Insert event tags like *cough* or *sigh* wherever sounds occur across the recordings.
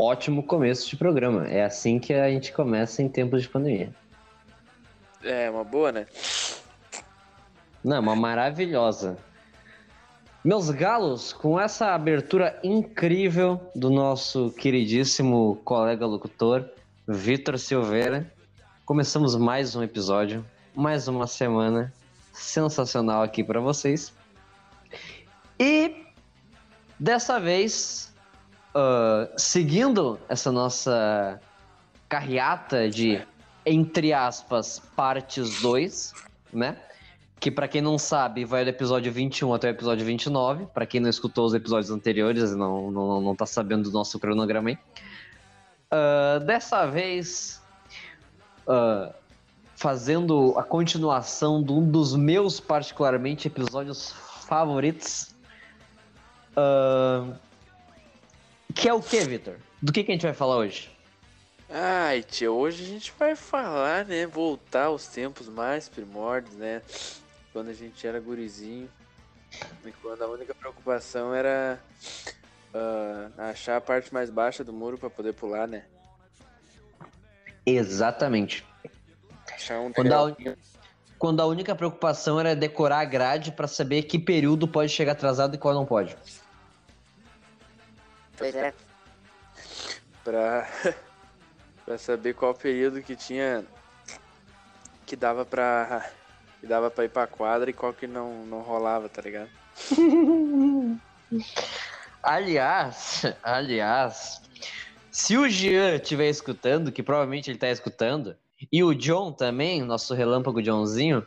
ótimo começo de programa. É assim que a gente começa em tempos de pandemia. É, uma boa, né? Não, uma maravilhosa. Meus galos, com essa abertura incrível do nosso queridíssimo colega locutor, Vitor Silveira, começamos mais um episódio, mais uma semana sensacional aqui para vocês. E dessa vez, uh, seguindo essa nossa carreata de, entre aspas, partes 2, né? que para quem não sabe, vai do episódio 21 até o episódio 29. Para quem não escutou os episódios anteriores e não, não, não tá sabendo do nosso cronograma aí. Uh, dessa vez, uh, fazendo a continuação de um dos meus, particularmente, episódios favoritos. Uh, que é o que, Victor? Do que, que a gente vai falar hoje? Ai, tia, hoje a gente vai falar, né? Voltar aos tempos mais primórdios, né? quando a gente era gurizinho. E quando a única preocupação era uh, achar a parte mais baixa do muro para poder pular, né? Exatamente. Um quando, a, quando a única preocupação era decorar a grade para saber que período pode chegar atrasado e qual não pode. Pois é. Pra, *laughs* pra saber qual período que tinha que dava pra que dava pra ir pra quadra e qual que não, não rolava, tá ligado? *laughs* aliás, aliás, se o Jean estiver escutando, que provavelmente ele tá escutando, e o John também, nosso relâmpago Johnzinho,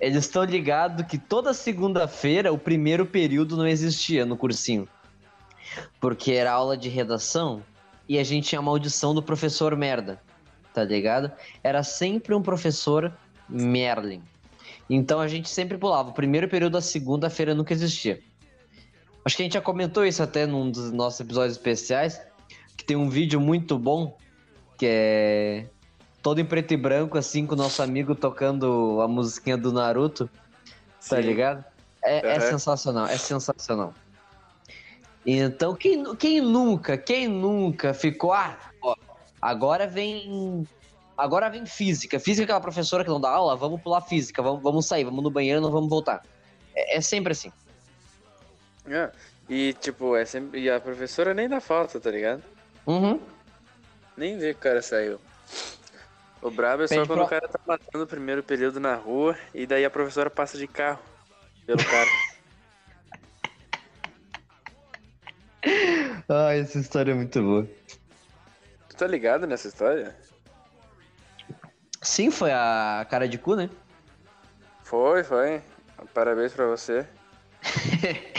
eles estão ligados que toda segunda-feira o primeiro período não existia no cursinho. Porque era aula de redação e a gente tinha a maldição do professor merda, tá ligado? Era sempre um professor Merlin. Então a gente sempre pulava. O primeiro período da segunda-feira nunca existia. Acho que a gente já comentou isso até num dos nossos episódios especiais. Que tem um vídeo muito bom. Que é todo em preto e branco, assim, com o nosso amigo tocando a musiquinha do Naruto. Tá Sim. Tá ligado? É, uhum. é, sensacional, é sensacional. Então, quem, quem nunca, quem nunca ficou. Ah, ó, agora vem Agora vem física. Física é aquela professora que não dá aula, vamos pular física, vamos, vamos sair, vamos no banheiro, não vamos voltar. É, é sempre assim. É, e tipo, é sempre. E a professora nem dá falta, tá ligado? Uhum. Nem vê que o cara saiu. O brabo é só quando pro... o cara tá matando o primeiro período na rua e daí a professora passa de carro pelo cara. *laughs* *laughs* ah, essa história é muito boa. Tu tá ligado nessa história? Sim, foi a cara de cu, né? Foi, foi. Parabéns pra você. *laughs*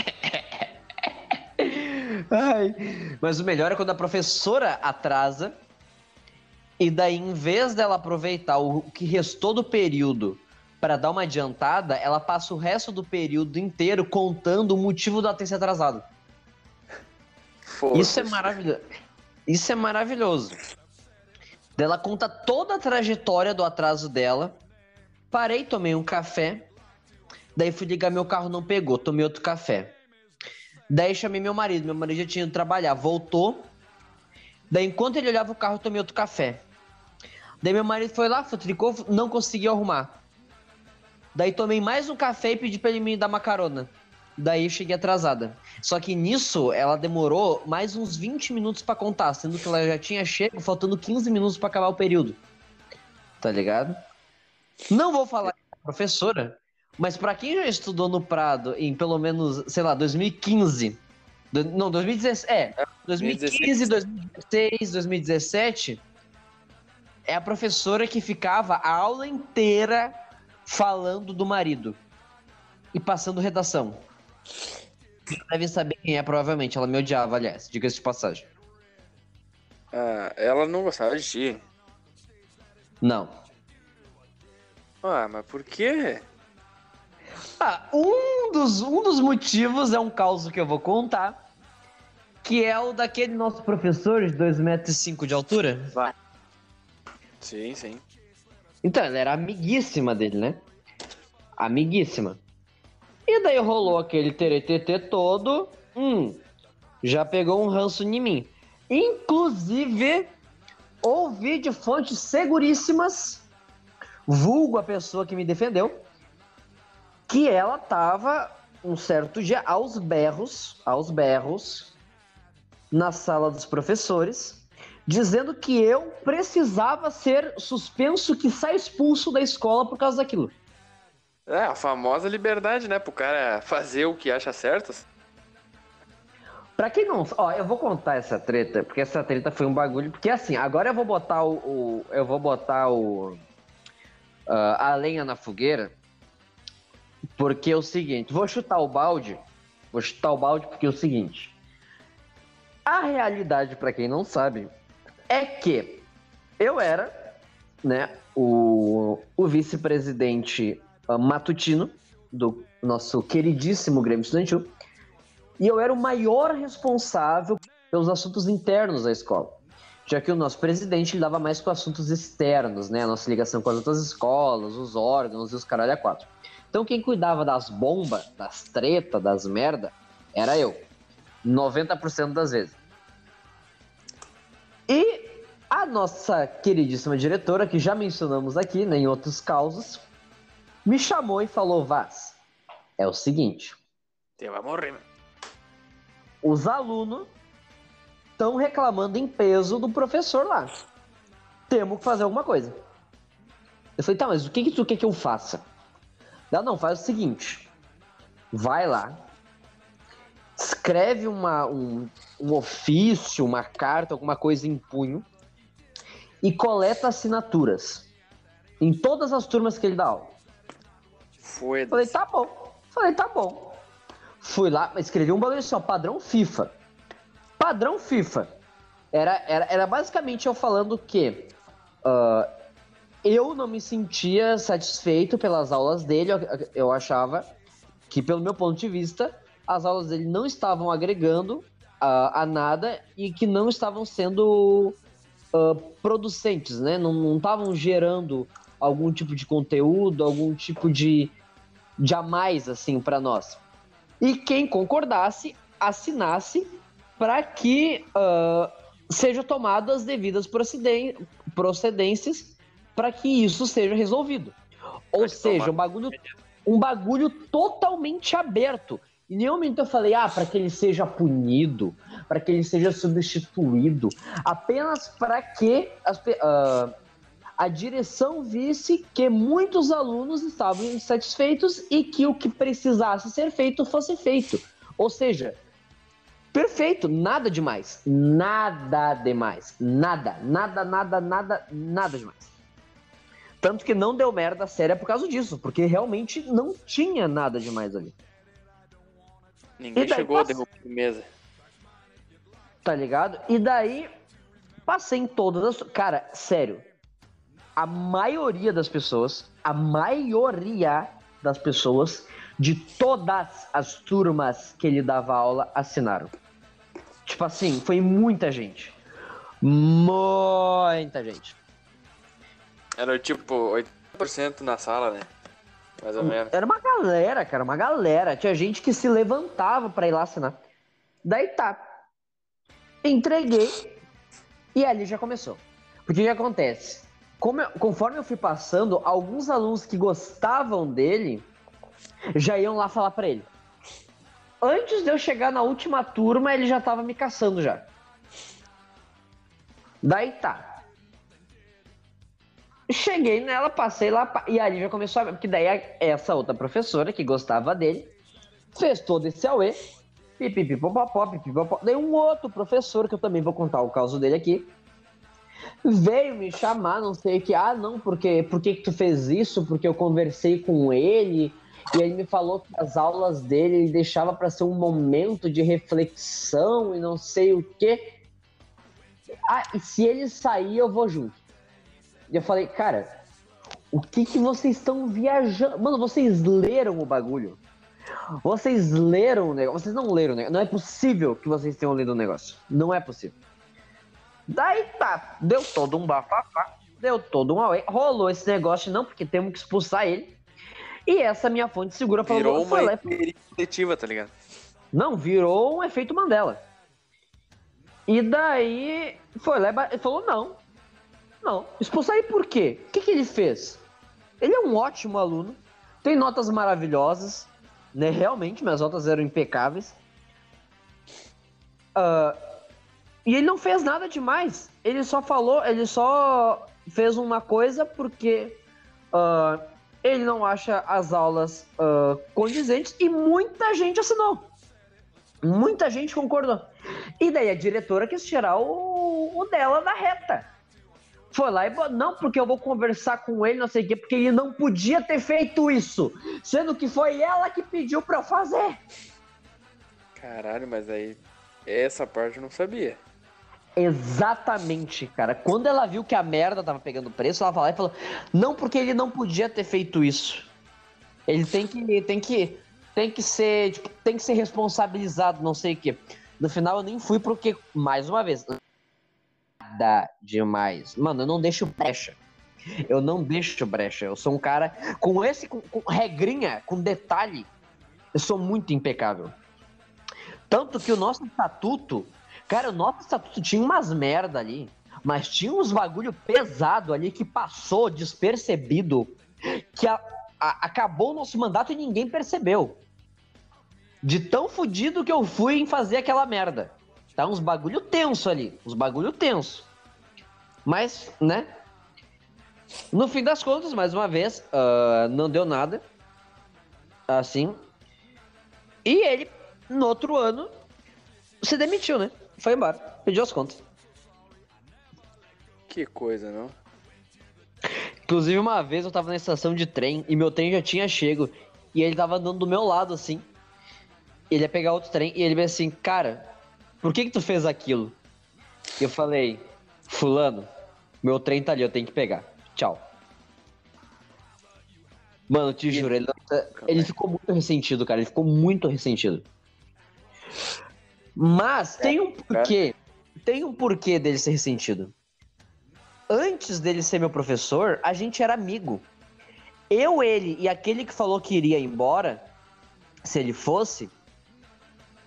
Ai, mas o melhor é quando a professora atrasa e daí, em vez dela aproveitar o que restou do período para dar uma adiantada, ela passa o resto do período inteiro contando o motivo dela ter se atrasado. Isso é maravilhoso. Isso é maravilhoso. Ela conta toda a trajetória do atraso dela. Parei, tomei um café. Daí fui ligar meu carro, não pegou. Tomei outro café. Daí chamei meu marido. Meu marido já tinha ido trabalhar. Voltou. Daí, enquanto ele olhava o carro, tomei outro café. Daí meu marido foi lá, futricou, não conseguiu arrumar. Daí tomei mais um café e pedi pra ele me dar uma carona. Daí eu cheguei atrasada. Só que nisso ela demorou mais uns 20 minutos para contar, sendo que ela já tinha chego faltando 15 minutos para acabar o período. Tá ligado? Não vou falar da professora, mas para quem já estudou no Prado em pelo menos, sei lá, 2015, do, não, 2016, é, 2015, 2016, 2017, é a professora que ficava a aula inteira falando do marido e passando redação deve saber quem é, provavelmente. Ela me odiava, aliás, diga-se de passagem. Ah, ela não gostava de ti? Não. Ah, mas por quê? Ah, um dos, um dos motivos é um caos que eu vou contar, que é o daquele nosso professor de 2,5 metros de altura. Vai. Sim, sim. Então, ela era amiguíssima dele, né? Amiguíssima. E daí rolou aquele teretetê todo. Hum, já pegou um ranço em mim. Inclusive, ouvi de fontes seguríssimas, vulgo a pessoa que me defendeu, que ela tava um certo dia aos berros, aos berros, na sala dos professores, dizendo que eu precisava ser suspenso que sai expulso da escola por causa daquilo. É, a famosa liberdade, né? Pro cara fazer o que acha certo. Pra quem não. Ó, eu vou contar essa treta, porque essa treta foi um bagulho. Porque assim, agora eu vou botar o. o eu vou botar o. Uh, a lenha na fogueira. Porque é o seguinte, vou chutar o balde. Vou chutar o balde porque é o seguinte. A realidade, para quem não sabe, é que eu era, né, o, o vice-presidente matutino do nosso queridíssimo Grêmio Estudantil, e eu era o maior responsável pelos assuntos internos da escola, já que o nosso presidente lidava mais com assuntos externos, né, a nossa ligação com as outras escolas, os órgãos e os caralho a quatro. Então quem cuidava das bombas, das tretas, das merda, era eu. 90% das vezes. E a nossa queridíssima diretora, que já mencionamos aqui, né, em outros causos, me chamou e falou: Vaz, é o seguinte. Você vai morrer, mano. Os alunos estão reclamando em peso do professor lá. Temos que fazer alguma coisa. Eu falei, tá, mas o que, que tu quer que eu faça? Não, não, faz o seguinte. Vai lá, escreve uma, um, um ofício, uma carta, alguma coisa em punho e coleta assinaturas em todas as turmas que ele dá aula. Foi. Falei, tá bom. Falei, tá bom. Fui lá, escrevi um bagulho assim, ó, padrão FIFA. Padrão FIFA. Era, era, era basicamente eu falando que uh, eu não me sentia satisfeito pelas aulas dele, eu, eu achava que, pelo meu ponto de vista, as aulas dele não estavam agregando uh, a nada e que não estavam sendo uh, producentes, né? Não estavam gerando algum tipo de conteúdo, algum tipo de, de a mais, assim, para nós. E quem concordasse, assinasse para que uh, sejam tomadas as devidas procedências para que isso seja resolvido. Ou seja, um bagulho, um bagulho totalmente aberto. Em nenhum momento eu falei, ah, para que ele seja punido, para que ele seja substituído, apenas para que as, uh, a direção visse que muitos alunos estavam insatisfeitos e que o que precisasse ser feito fosse feito. Ou seja, perfeito, nada demais, nada demais, nada, nada, nada, nada, nada demais. Tanto que não deu merda séria por causa disso, porque realmente não tinha nada demais ali. Ninguém daí, chegou passe... a derrubar a mesa. Tá ligado? E daí passei em todas as. Cara, sério. A maioria das pessoas, a maioria das pessoas de todas as turmas que ele dava aula assinaram. Tipo assim, foi muita gente. Muita gente. Era tipo 80% na sala, né? Mais ou menos. Era uma galera, cara, uma galera. Tinha gente que se levantava pra ir lá assinar. Daí tá. Entreguei e ali já começou. Porque o que acontece? Eu, conforme eu fui passando, alguns alunos que gostavam dele já iam lá falar para ele. Antes de eu chegar na última turma, ele já tava me caçando já. Daí tá. Cheguei nela, passei lá, e ali já começou a. Porque daí essa outra professora que gostava dele fez todo esse auê. Pipipipopopó. Daí um outro professor, que eu também vou contar o caso dele aqui, veio me chamar, não sei o que. Ah, não, porque por que, que tu fez isso? Porque eu conversei com ele e ele me falou que as aulas dele ele deixava para ser um momento de reflexão e não sei o que. Ah, e se ele sair, eu vou junto. E eu falei, cara, o que que vocês estão viajando? Mano, vocês leram o bagulho? Vocês leram o negócio? Vocês não leram o negócio? Não é possível que vocês tenham lido o negócio. Não é possível. Daí tá, deu todo um bafafá, deu todo um auê. Rolou esse negócio, não, porque temos que expulsar ele. E essa minha fonte segura falou... Virou uma coletiva, tá ligado? Não, virou um efeito Mandela. E daí foi lá e falou: não. Não. Expulsar aí por quê? O que, que ele fez? Ele é um ótimo aluno, tem notas maravilhosas, né? Realmente, minhas notas eram impecáveis. Uh, e ele não fez nada demais. Ele só falou, ele só fez uma coisa porque uh, ele não acha as aulas uh, condizentes e muita gente assinou. Muita gente concordou. E daí a diretora quis tirar o, o dela da reta. Foi lá e não, porque eu vou conversar com ele, não sei o quê, porque ele não podia ter feito isso, sendo que foi ela que pediu para eu fazer. Caralho, mas aí essa parte eu não sabia. Exatamente, cara. Quando ela viu que a merda tava pegando preço, ela falou e falou: "Não, porque ele não podia ter feito isso. Ele tem que tem que tem que ser, tipo, tem que ser responsabilizado, não sei o quê". No final eu nem fui porque mais uma vez, nada demais. Mano, eu não deixo brecha. Eu não deixo brecha. Eu sou um cara com esse com, com regrinha, com detalhe. Eu sou muito impecável. Tanto que o nosso estatuto Cara, o nosso estatuto tinha umas merda ali, mas tinha uns bagulho pesado ali que passou despercebido, que a, a, acabou o nosso mandato e ninguém percebeu. De tão fodido que eu fui em fazer aquela merda. Tá uns bagulho tenso ali, uns bagulho tenso. Mas, né? No fim das contas, mais uma vez, uh, não deu nada. Assim. E ele, no outro ano, se demitiu, né? Foi embora. Pediu as contas. Que coisa, não? Inclusive, uma vez eu tava na estação de trem e meu trem já tinha chego. E ele tava andando do meu lado, assim. Ele ia pegar outro trem e ele veio assim, cara, por que que tu fez aquilo? E eu falei, fulano, meu trem tá ali, eu tenho que pegar. Tchau. Mano, te juro, ele, ele ficou muito ressentido, cara. Ele ficou muito ressentido. Mas é, tem um porquê. Tem um porquê dele ser ressentido. Antes dele ser meu professor, a gente era amigo. Eu, ele e aquele que falou que iria embora, se ele fosse,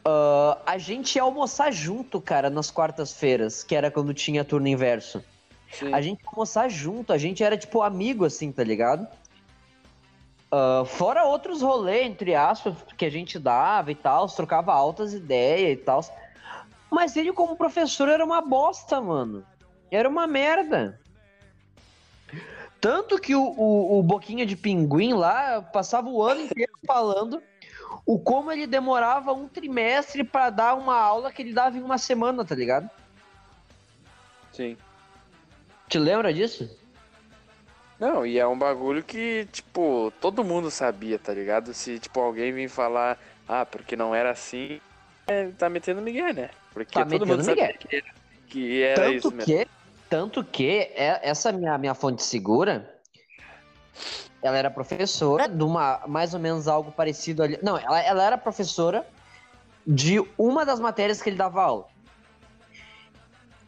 uh, a gente ia almoçar junto, cara, nas quartas-feiras, que era quando tinha turno inverso. Sim. A gente ia almoçar junto, a gente era tipo amigo, assim, tá ligado? Uh, fora outros rolês, entre aspas, que a gente dava e tal, trocava altas ideias e tal. Mas ele, como professor, era uma bosta, mano. Era uma merda. Tanto que o, o, o Boquinha de Pinguim lá passava o ano inteiro *laughs* falando o como ele demorava um trimestre para dar uma aula que ele dava em uma semana, tá ligado? Sim. Te lembra disso? Não, e é um bagulho que, tipo, todo mundo sabia, tá ligado? Se, tipo, alguém vir falar, ah, porque não era assim, é, tá metendo Miguel, né? Porque tá todo mundo sabia que era, que era tanto isso mesmo. Que, tanto que é, essa minha, minha fonte segura, ela era professora de uma, mais ou menos algo parecido ali. Não, ela, ela era professora de uma das matérias que ele dava aula.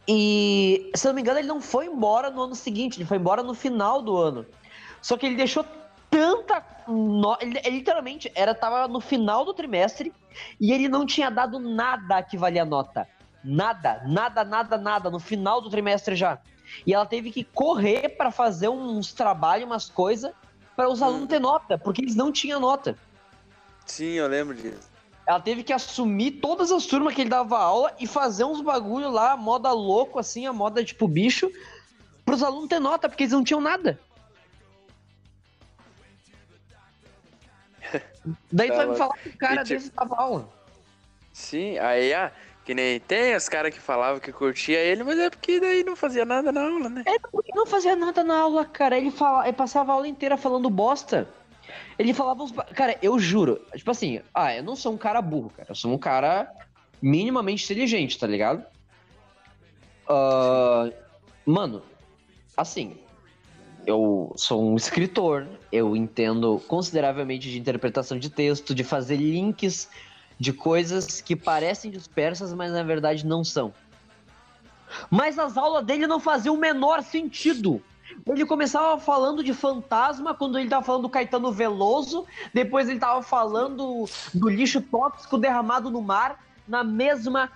E, se não me engano, ele não foi embora no ano seguinte, ele foi embora no final do ano. Só que ele deixou tanta. No... Ele, ele, literalmente era, tava no final do trimestre e ele não tinha dado nada que valia nota. Nada, nada, nada, nada, no final do trimestre já. E ela teve que correr para fazer uns trabalhos, umas coisas, para os alunos ter nota, porque eles não tinham nota. Sim, eu lembro disso. Ela teve que assumir todas as turmas que ele dava aula e fazer uns bagulho lá, moda louco, assim, a moda tipo bicho, pros alunos ter nota, porque eles não tinham nada. *laughs* Daí tu vai me falar que o cara tipo... desse dava aula. Sim, aí, ah, que nem tem os caras que falavam que curtia ele, mas é porque daí não fazia nada na aula, né? É porque não fazia nada na aula, cara. Ele, fala, ele passava a aula inteira falando bosta. Ele falava uns. Cara, eu juro. Tipo assim, ah, eu não sou um cara burro, cara. Eu sou um cara minimamente inteligente, tá ligado? Uh, mano, assim. Eu sou um escritor, eu entendo consideravelmente de interpretação de texto, de fazer links de coisas que parecem dispersas, mas na verdade não são. Mas as aulas dele não faziam o menor sentido. Ele começava falando de fantasma quando ele tava falando do Caetano Veloso, depois ele tava falando do lixo tóxico derramado no mar, na mesma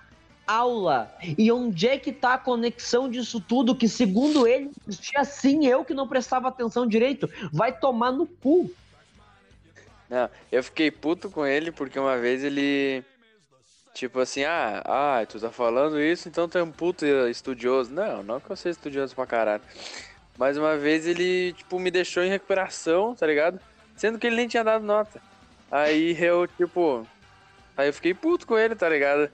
aula. E onde é que tá a conexão disso tudo? Que segundo ele, existia assim eu que não prestava atenção direito. Vai tomar no cu. Não, eu fiquei puto com ele porque uma vez ele. Tipo assim, ah, ah, tu tá falando isso, então tu é um puto estudioso. Não, não que eu seja estudioso pra caralho. Mas uma vez ele, tipo, me deixou em recuperação, tá ligado? Sendo que ele nem tinha dado nota. Aí eu, tipo. Aí eu fiquei puto com ele, tá ligado?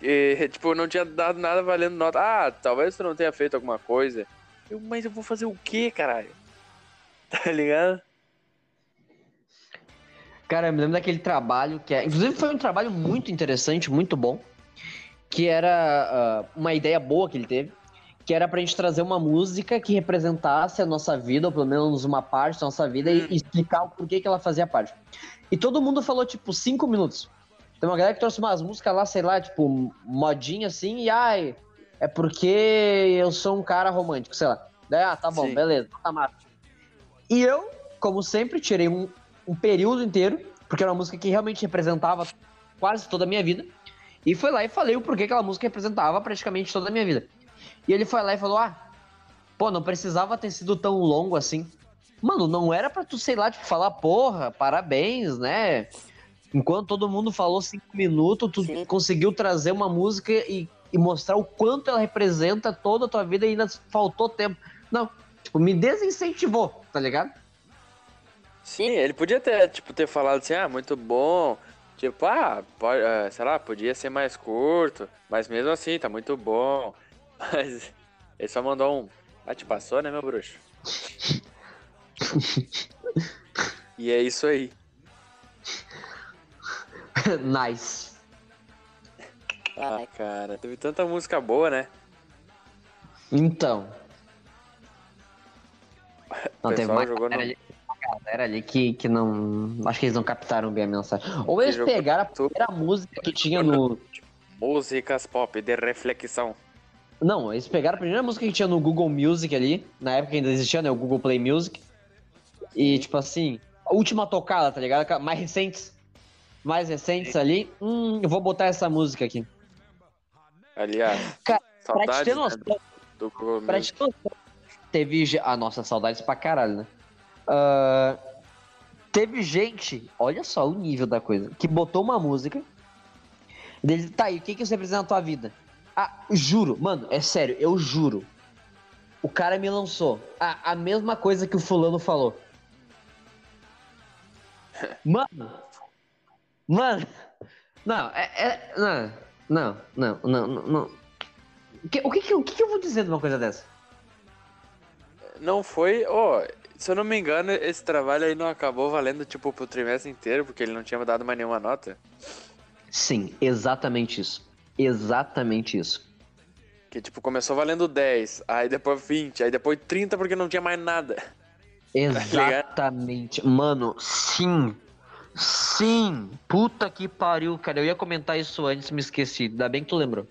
E, tipo, não tinha dado nada valendo nota. Ah, talvez tu não tenha feito alguma coisa. Eu, mas eu vou fazer o quê, caralho? *laughs* Tá ligado? Cara, eu me lembro daquele trabalho que é. Inclusive foi um trabalho muito interessante, muito bom. Que era uh, uma ideia boa que ele teve. Que era pra gente trazer uma música que representasse a nossa vida, ou pelo menos uma parte da nossa vida, e, e explicar o porquê que ela fazia parte. E todo mundo falou, tipo, cinco minutos. Tem uma galera que trouxe umas músicas lá, sei lá, tipo, modinha assim, e ai, é porque eu sou um cara romântico, sei lá. Daí, ah, tá bom, Sim. beleza, tá massa. E eu, como sempre, tirei um, um período inteiro, porque era uma música que realmente representava quase toda a minha vida. E foi lá e falei o porquê aquela música representava praticamente toda a minha vida. E ele foi lá e falou: Ah, pô, não precisava ter sido tão longo assim. Mano, não era pra tu, sei lá, tipo, falar, porra, parabéns, né? Enquanto todo mundo falou cinco minutos, tu Sim. conseguiu trazer uma música e, e, mostrar o quanto ela representa toda a tua vida e ainda faltou tempo. Não, tipo, me desincentivou, tá ligado? Sim, ele podia ter, tipo, ter falado assim, ah, muito bom. Tipo, ah, pode, uh, sei lá, podia ser mais curto, mas mesmo assim, tá muito bom. Mas ele só mandou um. Ah, te passou, né, meu bruxo? *laughs* e é isso aí. nice. Ah, cara, teve tanta música boa, né? Então. Não, teve uma jogou galera, no... ali, uma galera ali que, que não. Acho que eles não captaram bem a mensagem. Ou eles pegaram a primeira música que tinha no. Músicas pop de reflexão. Não, eles pegaram a primeira música que tinha no Google Music ali, na época ainda existia, né? O Google Play Music. E, tipo assim, a última tocada, tá ligado? Mais recentes. Mais recentes ali. Hum, eu vou botar essa música aqui. Aliás, Cara, pra te ter noção. Né? Do Google pra te ter noção. Teve. Ah, nossa, saudades pra caralho, né? Uh, teve gente, olha só o nível da coisa, que botou uma música. Dele, tá aí, o que, que você precisa na tua vida? Ah, juro, mano, é sério, eu juro. O cara me lançou a, a mesma coisa que o fulano falou. *laughs* Mano. Mano. Não, é. é não, não, não, não, não. O que, o, que, o que eu vou dizer de uma coisa dessa? Não foi. Oh, se eu não me engano, esse trabalho aí não acabou valendo, tipo, pro trimestre inteiro, porque ele não tinha dado mais nenhuma nota. Sim, exatamente isso. Exatamente isso. Que, tipo, começou valendo 10, aí depois 20, aí depois 30 porque não tinha mais nada. Exatamente. Mano, sim. Sim. Puta que pariu, cara. Eu ia comentar isso antes, me esqueci. Ainda bem que tu lembrou.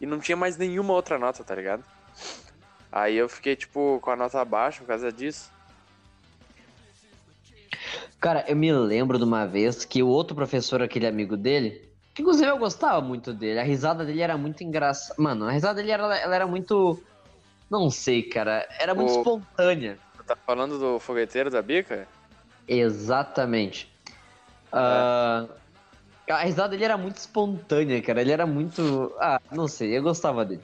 E não tinha mais nenhuma outra nota, tá ligado? Aí eu fiquei, tipo, com a nota baixa por causa disso. Cara, eu me lembro de uma vez que o outro professor, aquele amigo dele, que inclusive eu gostava muito dele, a risada dele era muito engraçada. Mano, a risada dele era, ela era muito. Não sei, cara. Era muito o... espontânea tá falando do fogueteiro da bica? Exatamente. É. Uh, a risada dele era muito espontânea, cara. Ele era muito. Ah, não sei, eu gostava dele.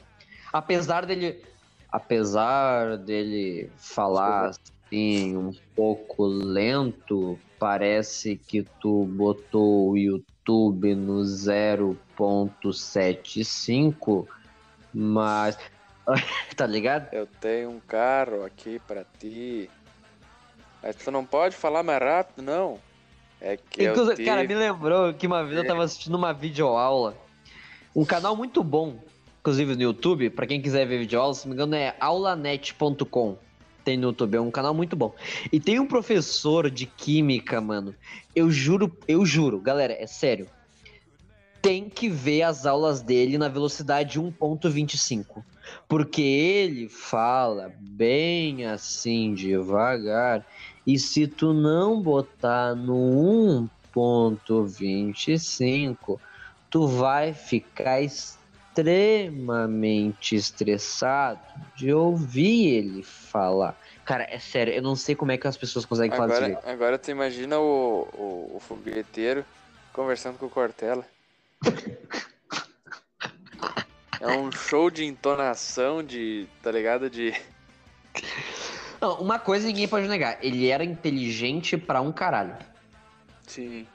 Apesar dele. Apesar dele falar assim, um pouco lento, parece que tu botou o YouTube no 0.75, mas *laughs* tá ligado? Eu tenho um carro aqui para ti. Mas tu não pode falar mais rápido, não. É que Inclusive, tive... Cara, me lembrou que uma vez eu tava assistindo uma videoaula. Um canal muito bom, inclusive no YouTube, para quem quiser ver videoaula, se não me engano é aulanet.com. Tem no YouTube, é um canal muito bom. E tem um professor de química, mano. Eu juro, eu juro, galera, é sério. Tem que ver as aulas dele na velocidade 1.25 porque ele fala bem assim devagar. E se tu não botar no 1.25, tu vai ficar extremamente estressado de ouvir ele falar. Cara, é sério, eu não sei como é que as pessoas conseguem falar Agora, jeito. agora tu imagina o, o, o fogueteiro conversando com o Cortella. É um show de entonação, de. tá ligado? De. Não, uma coisa ninguém pode negar, ele era inteligente pra um caralho. Sim.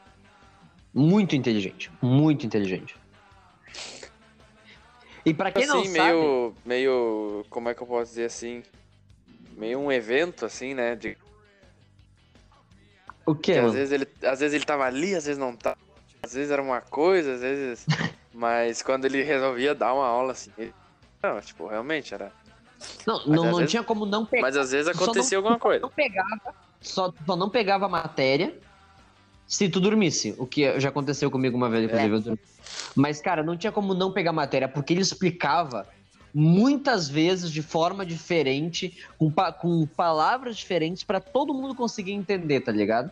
Muito inteligente, muito inteligente. E pra quem não assim, sabe, meio. meio. como é que eu posso dizer assim? Meio um evento, assim, né? De, o quê? que às vezes ele. Às vezes ele tava ali, às vezes não tava. Às vezes era uma coisa, às vezes. *laughs* Mas quando ele resolvia dar uma aula, assim. Ele... Não, tipo, realmente era. Não, Mas não, não vezes- tinha como não pegar. Mas às vezes Só não- acontecia alguma coisa. não pegava, só, só não pegava a matéria se tu dormisse. O que já aconteceu comigo uma vez, inclusive, eu dormi. Mas, cara, não tinha como não pegar a matéria, porque ele explicava muitas vezes de forma diferente, com, pa- com palavras diferentes, pra todo mundo conseguir entender, tá ligado?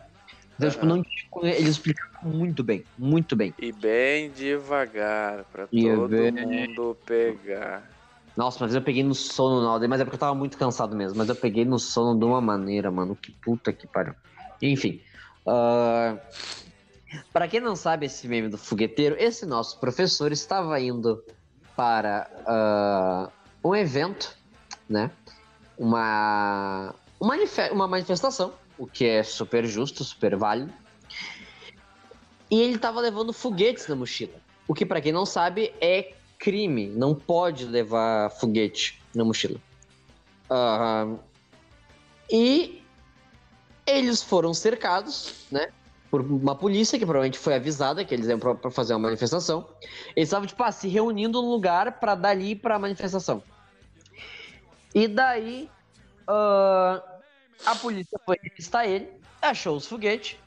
Então, tipo, Aham. não tinha ele explicava muito bem, muito bem. E bem devagar, pra E todo bem- mundo pegar. Nossa, uma vez eu peguei no sono na aula, mas é porque eu tava muito cansado mesmo. Mas eu peguei no sono de uma maneira, mano. Que puta que pariu. Enfim. Ah, Pra quem não sabe esse meme do fogueteiro, esse nosso professor estava indo para ah, um evento, né? Uma, uma, manife- uma manifestação, o que é super justo, super válido. E ele tava levando foguetes na mochila. O que, pra quem não sabe, é crime. Não pode levar foguete na mochila. Ahn, e eles foram cercados, né? Por uma polícia que provavelmente foi avisada que eles iam pra fazer uma manifestação. Eles estavam, tipo, ah, se reunindo num lugar pra dali pra manifestação. E daí, ah, a polícia foi revistar ele, achou os foguetes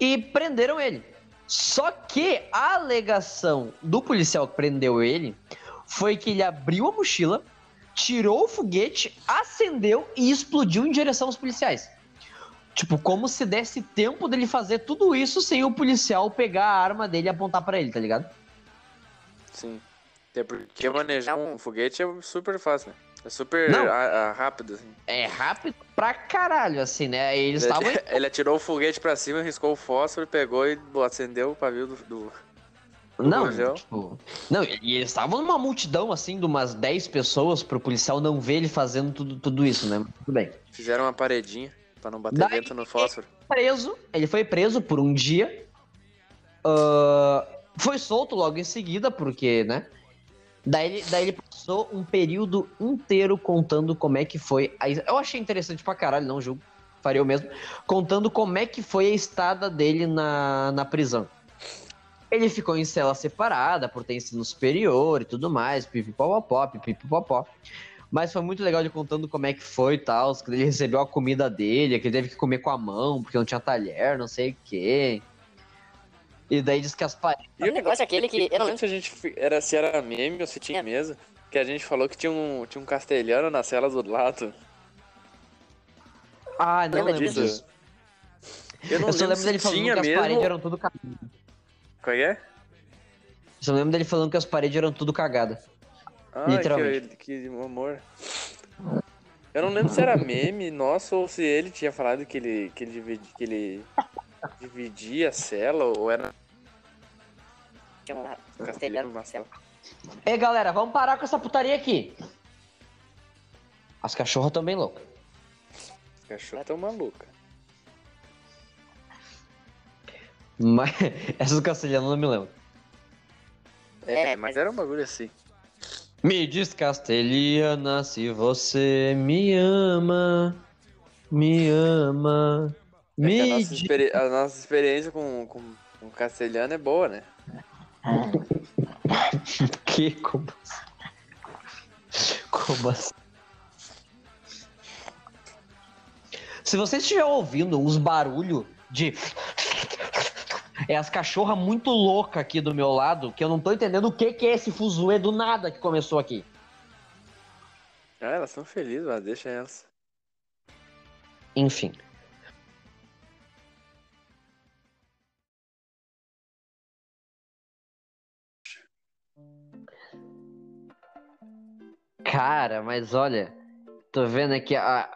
e prenderam ele. Só que a alegação do policial que prendeu ele foi que ele abriu a mochila, tirou o foguete, acendeu e explodiu em direção aos policiais. Tipo, como se desse tempo dele fazer tudo isso sem o policial pegar a arma dele e apontar pra ele, tá ligado? Sim. Até porque manejar um foguete é super fácil, né? É super Não. a- a- rápido, assim. É rápido pra caralho, assim, né? Eles. Ele, *laughs* ele atirou o foguete pra cima, riscou o fósforo, pegou e acendeu o pavio do. do- Não, Rangel. tipo. Não, e eles estavam numa multidão, assim, de umas 10 pessoas pro policial não ver ele fazendo tudo, tudo isso, né? Tudo bem. Fizeram uma paredinha pra não bater Daí- vento no fósforo. preso, ele foi preso por um dia. Ah, foi solto logo em seguida, porque, né? Daí ele, daí ele passou um período inteiro contando como é que foi. A, eu achei interessante pra caralho, não julgo. Faria o mesmo. Contando como é que foi a estada dele na, na prisão. Ele ficou em cela separada por ter ensino superior e tudo mais, pipipopopó, pipipopopó. Mas foi muito legal ele contando como é que foi e tal, que ele recebeu a comida dele, que ele teve que comer com a mão, porque não tinha talher, não sei o quê. E daí diz que as paredes. E o negócio é aquele que. Eu não lembro se a gente. Era, se era meme ou se tinha mesa. Que a gente falou que tinha um, tinha um castelhano na cela do lado. Ah, não lembro disso? disso. Eu não Eu só lembro lembro dele falando tinha que as mesmo. paredes eram tudo cagadas. Qual é? Eu só lembro dele falando que as paredes eram tudo cagadas. Ah, Literalmente. Que, que amor. Eu não lembro se era meme nosso ou se ele tinha falado que ele, que ele, dividi, que ele dividia a cela ou era. Tinha um castelhano numa cela. Ei, galera, vamos parar com essa putaria aqui. As cachorras estão bem loucas. Os cachorros tão maluca. Mas *laughs* essas castelhanas eu não me lembro. É, mas era um bagulho assim. Me diz, castelhana, se você me ama. Me ama. É que a, Me nossa diz. a nossa experiência com, com, com castelhano é boa, né? *laughs* Que? Como assim? Como assim? Se você estiver ouvindo uns barulhos de. É as cachorras muito louca aqui do meu lado, que eu não tô entendendo o que, que é esse fuzuê do nada que começou aqui. Ah, elas são felizes, mas deixa elas. Enfim. Cara, mas olha, tô vendo aqui a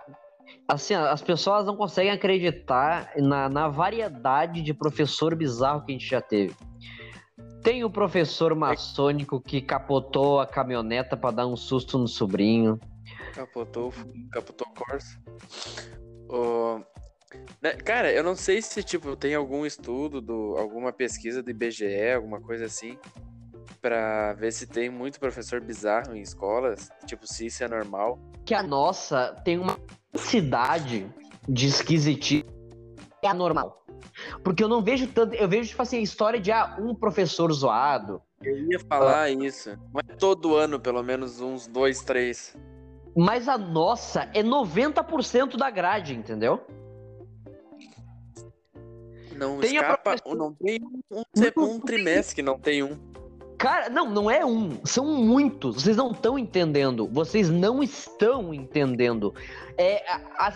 Assim, as pessoas não conseguem acreditar na, na variedade de professor bizarro que a gente já teve. Tem o professor maçônico que capotou a caminhoneta para dar um susto no sobrinho. Capotou, capotou Corsa. Né, cara, eu não sei se tipo tem algum estudo, do, alguma pesquisa do IBGE, alguma coisa assim, para ver se tem muito professor bizarro em escolas, tipo se isso é normal. Que a nossa tem uma cidade de esquisitice é anormal. Porque eu não vejo tanto, eu vejo tipo assim a história de ah, um professor zoado. Eu ia falar ah. isso. Mas todo ano, pelo menos uns dois, três. Mas a nossa é 90% da grade, entendeu? Não tem escapa, não tem um, um, um trimestre que não tem um. Cara, não, não é um, são muitos. Vocês não estão entendendo. Vocês não estão entendendo. É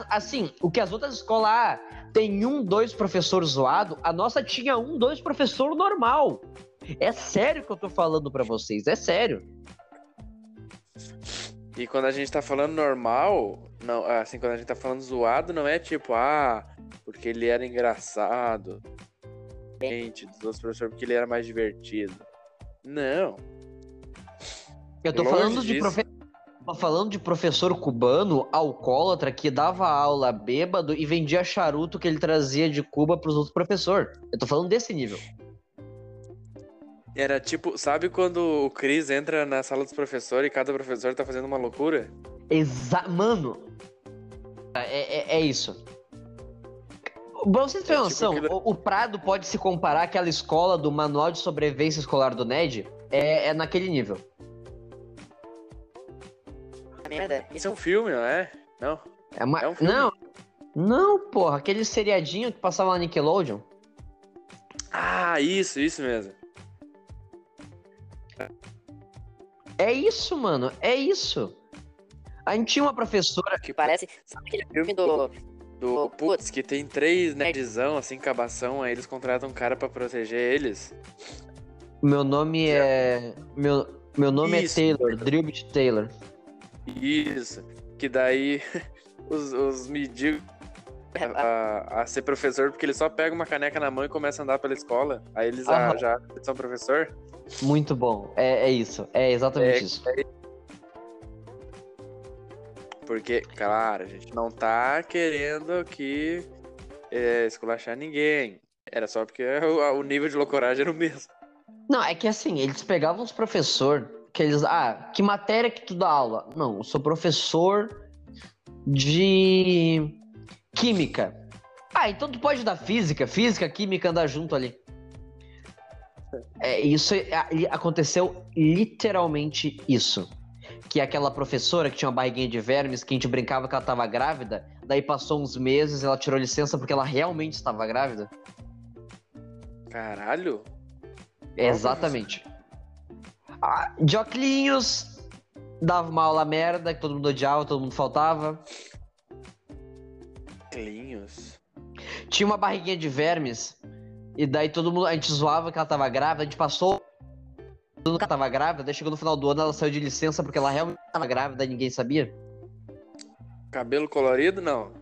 assim, o que as outras escolas ah, tem um, dois professores zoado, a nossa tinha um, dois professor normal. É sério que eu tô falando para vocês, é sério. E quando a gente tá falando normal, não, assim, quando a gente tá falando zoado, não é tipo, ah, porque ele era engraçado. Gente, dos outros professores, porque ele era mais divertido. Não. Eu tô falando de professor. Falando de professor cubano, alcoólatra, que dava aula bêbado e vendia charuto que ele trazia de Cuba pros outros professores. Eu tô falando desse nível. Era tipo, sabe quando o Cris entra na sala dos professores e cada professor tá fazendo uma loucura? Exa mano, é, é, é isso. Pra vocês terem é, noção, tipo o, o, Prado pode se comparar àquela escola do Manual de Sobrevivência Escolar do NED? É, é naquele nível. Merda, isso é um filme, não é? Não. É, uma... é um filme. Não, não, porra, aquele seriadinho que passava na Nickelodeon. Ah, isso, isso mesmo. É isso, mano. É isso. A gente tinha uma professora. Que parece. Sabe aquele filme do. Do. Putz, que tem três nerdzão, assim, cabação, aí eles contratam um cara para proteger eles. Meu nome é. Meu, meu nome isso, é Taylor, Drillbit Taylor. Isso. Que daí *laughs* os, os mendigos a, a, ser professor, porque ele só pega uma caneca na mão e começa a andar pela escola. Aí eles ah, já são professor. Muito bom. É, é isso. É exatamente é, isso. É... Porque, claro, a gente não tá querendo aqui é, esculachar ninguém. Era só porque *laughs* o, o nível de loucoragem era o mesmo. Não, é que assim, eles pegavam os professor que eles. Ah, que matéria que tu dá aula? Não, eu sou professor de química. Ah, então tu pode dar física, física, química andar junto ali. É, isso é, aconteceu literalmente isso. Que é aquela professora que tinha uma barriguinha de vermes, que a gente brincava que ela estava grávida, daí passou uns meses, ela tirou licença porque ela realmente estava grávida. Caralho! Exatamente. Ah, de oclinhos, dava uma aula merda, que todo mundo odiava, todo mundo faltava. Clinhos. Tinha uma barriguinha de vermes e daí todo mundo, a gente zoava que ela tava grávida, a gente passou ela tava grávida, daí chegou no final do ano ela saiu de licença porque ela realmente tava grávida e ninguém sabia. Cabelo colorido, não?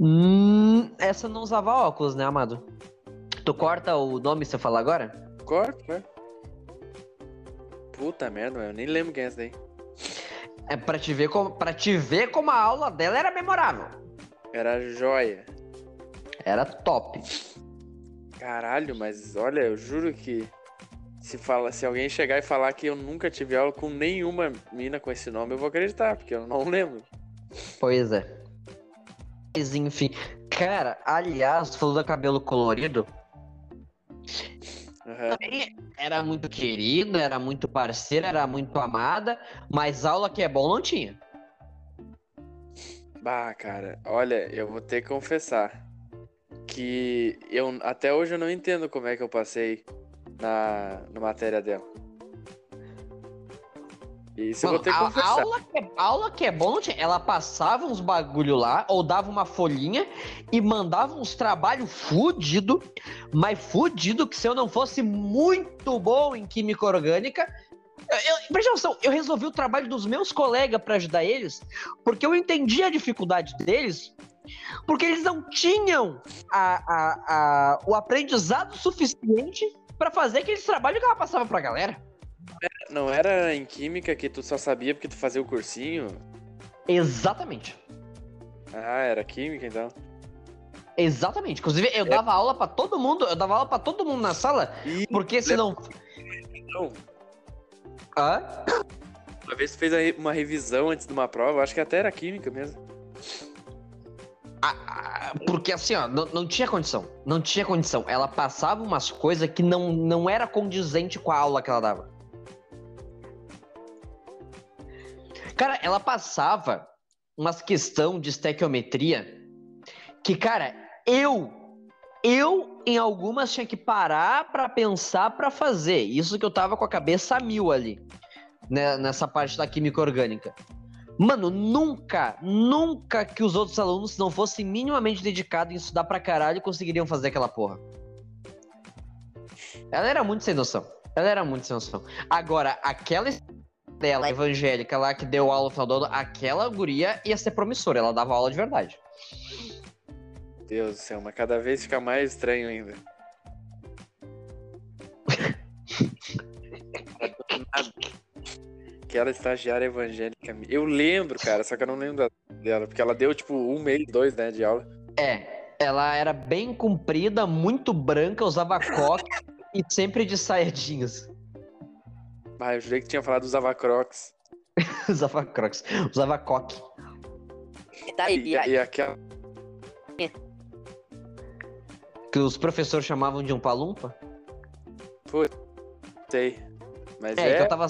Hum, essa não usava óculos, né, amado? Tu corta o nome se eu falar agora? Corta, né? Puta merda, eu nem lembro quem é essa daí. É pra te ver como, pra te ver como a aula dela era memorável. Era joia. Era top. Caralho, mas olha, eu juro que se, fala, se alguém chegar e falar que eu nunca tive aula com nenhuma mina com esse nome, eu vou acreditar, porque eu não lembro. Pois é. Mas enfim, cara, aliás, tu falou do cabelo colorido. Uhum. Era muito querida, era muito parceira, era muito amada, mas aula que é bom não tinha. Bah, cara, olha, eu vou ter que confessar que eu até hoje eu não entendo como é que eu passei na, na matéria dela. Isso Mano, eu vou ter que confessar. A aula que, é, aula que é bom, ela passava uns bagulho lá, ou dava uma folhinha e mandava uns trabalhos fudido, mas fudido que se eu não fosse muito bom em química orgânica, Eu, presta atenção, eu resolvi o trabalho dos meus colegas para ajudar eles, porque eu entendi a dificuldade deles, porque eles não tinham a, a, a, o aprendizado suficiente para fazer aqueles trabalhos que ela passava pra galera. Não era em química que tu só sabia porque tu fazia o cursinho? Exatamente. Ah, era química então. Exatamente. Inclusive, eu é. dava aula para todo mundo, eu dava aula para todo mundo na sala, e... porque senão. Não. Hã? Uma vez tu fez uma revisão antes de uma prova, acho que até era química mesmo. Ah, ah, porque assim, ó, não, não tinha condição. Não tinha condição. Ela passava umas coisas que não, não era condizente com a aula que ela dava. Cara, ela passava umas questão de estequiometria que, cara, eu eu em algumas tinha que parar para pensar para fazer. Isso que eu tava com a cabeça a mil ali, né, nessa parte da química orgânica. Mano, nunca, nunca que os outros alunos não fossem minimamente dedicados em estudar pra caralho conseguiriam fazer aquela porra. Ela era muito sem noção. Ela era muito sem noção. Agora, aquela dela evangélica lá que deu aula no final do ano, aquela guria ia ser promissora. Ela dava aula de verdade. Deus do céu, mas cada vez fica mais estranho ainda. *laughs* Aquela estagiária evangélica. Eu lembro, cara, só que eu não lembro dela, porque ela deu tipo um mês, dois, né, de aula. É, ela era bem comprida, muito branca, usava *laughs* coque e sempre de saia jeans. Ah, eu jurei que tinha falado usava crocs. *laughs* usava crocs, usava coque. Tá, e, e, e aquela que os professores chamavam de um palumpa? Foi. Sei. Mas é, é... Que eu tava...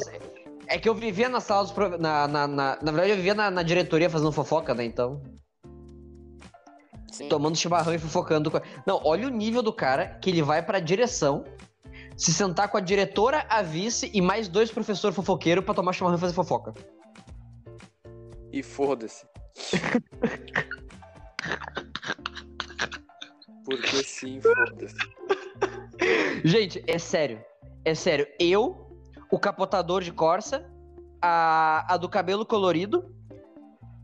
é que eu vivia na sala dos na, na, na, na verdade, eu vivia na, na diretoria fazendo fofoca, né? Então. Sim. Tomando chimarrão e fofocando. Não, olha o nível do cara que ele vai pra direção se sentar com a diretora, a vice e mais dois professores fofoqueiros pra tomar chimarrão e fazer fofoca. E foda-se. *laughs* Porque sim, foda-se. Gente, é sério. É sério. Eu, o capotador de Corsa, a, a do cabelo colorido,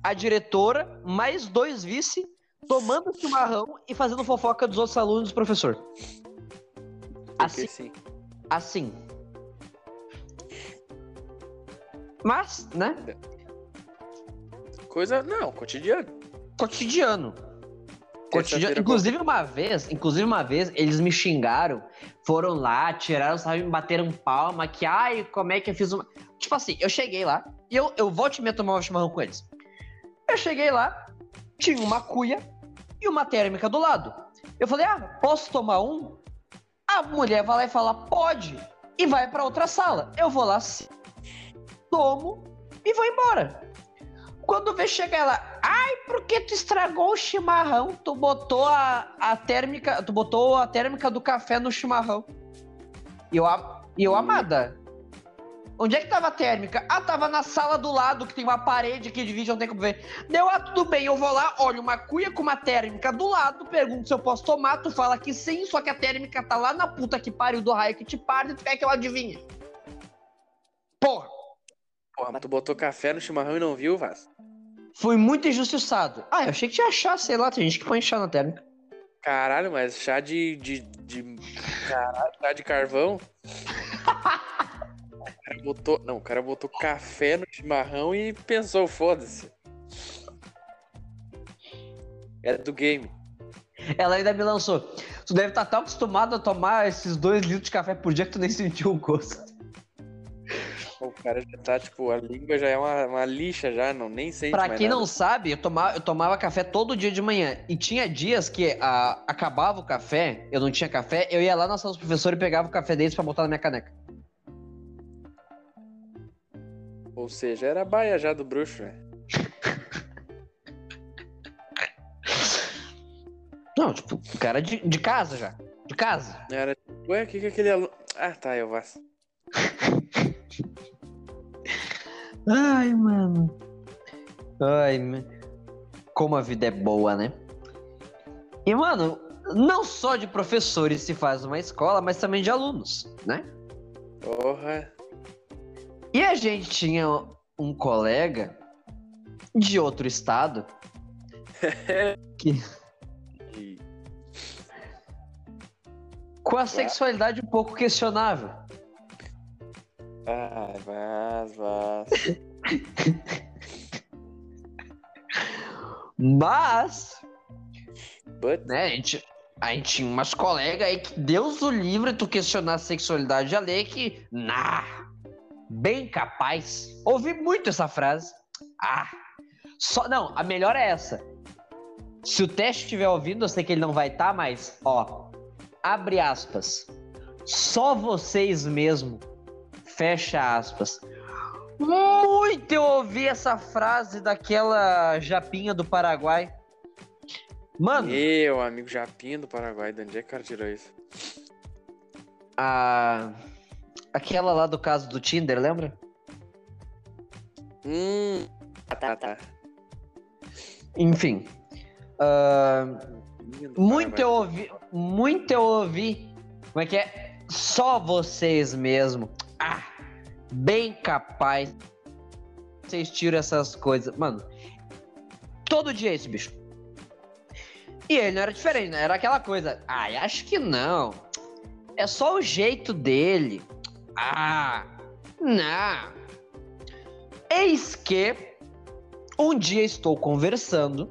a diretora, mais dois vice, tomando chimarrão e fazendo fofoca dos outros alunos do professor. Assim. Sim. Assim. Mas, né? Coisa. Não, cotidiano. Cotidiano. Cotidiano. Inclusive uma vez, inclusive uma vez, eles me xingaram, foram lá, tiraram, sabe, me bateram palma, que ai, como é que eu fiz uma. Tipo assim, eu cheguei lá e eu, eu volto me tomar um chimarrão com eles. Eu cheguei lá, tinha uma cuia e uma térmica do lado. Eu falei, ah, posso tomar um? A mulher vai lá e fala, pode, e vai para outra sala. Eu vou lá, tomo e vou embora. Quando vê chegar ela, ai, por que tu estragou o chimarrão? Tu botou a, a térmica, tu botou a térmica do café no chimarrão. E eu, e eu amada. Onde é que tava a térmica? Ah, tava na sala do lado, que tem uma parede que divide, não tem como ver. Deu, ah, tudo bem, eu vou lá, olho uma cuia com uma térmica do lado, pergunto se eu posso tomar, tu fala que sim, só que a térmica tá lá na puta que pariu do raio que te parte tu quer que eu adivinhe. Porra! Porra, mas tu botou café no chimarrão e não viu, Vaz? Fui muito injustiçado. Ah, eu achei que tinha chá, sei lá, tem gente que põe chá na térmica. Caralho, mas chá de. de, de... Caralho, chá de carvão? *laughs* o cara botou. Não, o cara botou café no chimarrão e pensou, foda-se. É do game. Ela ainda me lançou. Tu deve estar tão acostumado a tomar esses dois litros de café por dia que tu nem sentiu o gosto. O cara já tá, tipo, a língua já é uma, uma lixa já, não nem sei. Pra quem nada. não sabe, eu tomava, eu tomava café todo dia de manhã. E tinha dias que a, acabava o café, eu não tinha café, eu ia lá na sala dos professores e pegava o café deles pra botar na minha caneca. Ou seja, era a baia já do bruxo, né? *laughs* Não, tipo, o cara de, de casa já. De casa. Era ué, o que que é aquele aluno. Ah, tá, eu vaso. Ai, mano. Ai, como a vida é boa, né? E, mano, não só de professores se faz uma escola, mas também de alunos, né? Porra. a gente tinha um colega de outro estado *laughs* que E- com a sexualidade um pouco questionável. Ai, vaz, vaz. Mas, But, né, a gente, a gente tinha umas colegas aí que Deus o livre tu questionar a sexualidade alheia que, nah, bem capaz. Ouvi muito essa frase. Ah, só, não, a melhor é essa. Se o teste estiver ouvindo, eu sei que ele não vai estar, mas, ó, abre aspas. Só vocês mesmo, fecha aspas. Muito eu ouvi essa frase daquela japinha do Paraguai. Mano, meu amigo Japinha do Paraguai, de onde é que o cara tirou isso? a... aquela lá do caso do Tinder, lembra? Hum. Ah, tá, tá. Enfim. do muito eu ouvi. Muito eu ouvi. Como é que é? Só vocês mesmo. Ah, bem capaz. Vocês tiram essas coisas. Mano, todo dia é esse bicho. E ele não era diferente, né? Era aquela coisa. Ai, acho que não. É só o jeito dele. Ah, não. Eis que um dia estou conversando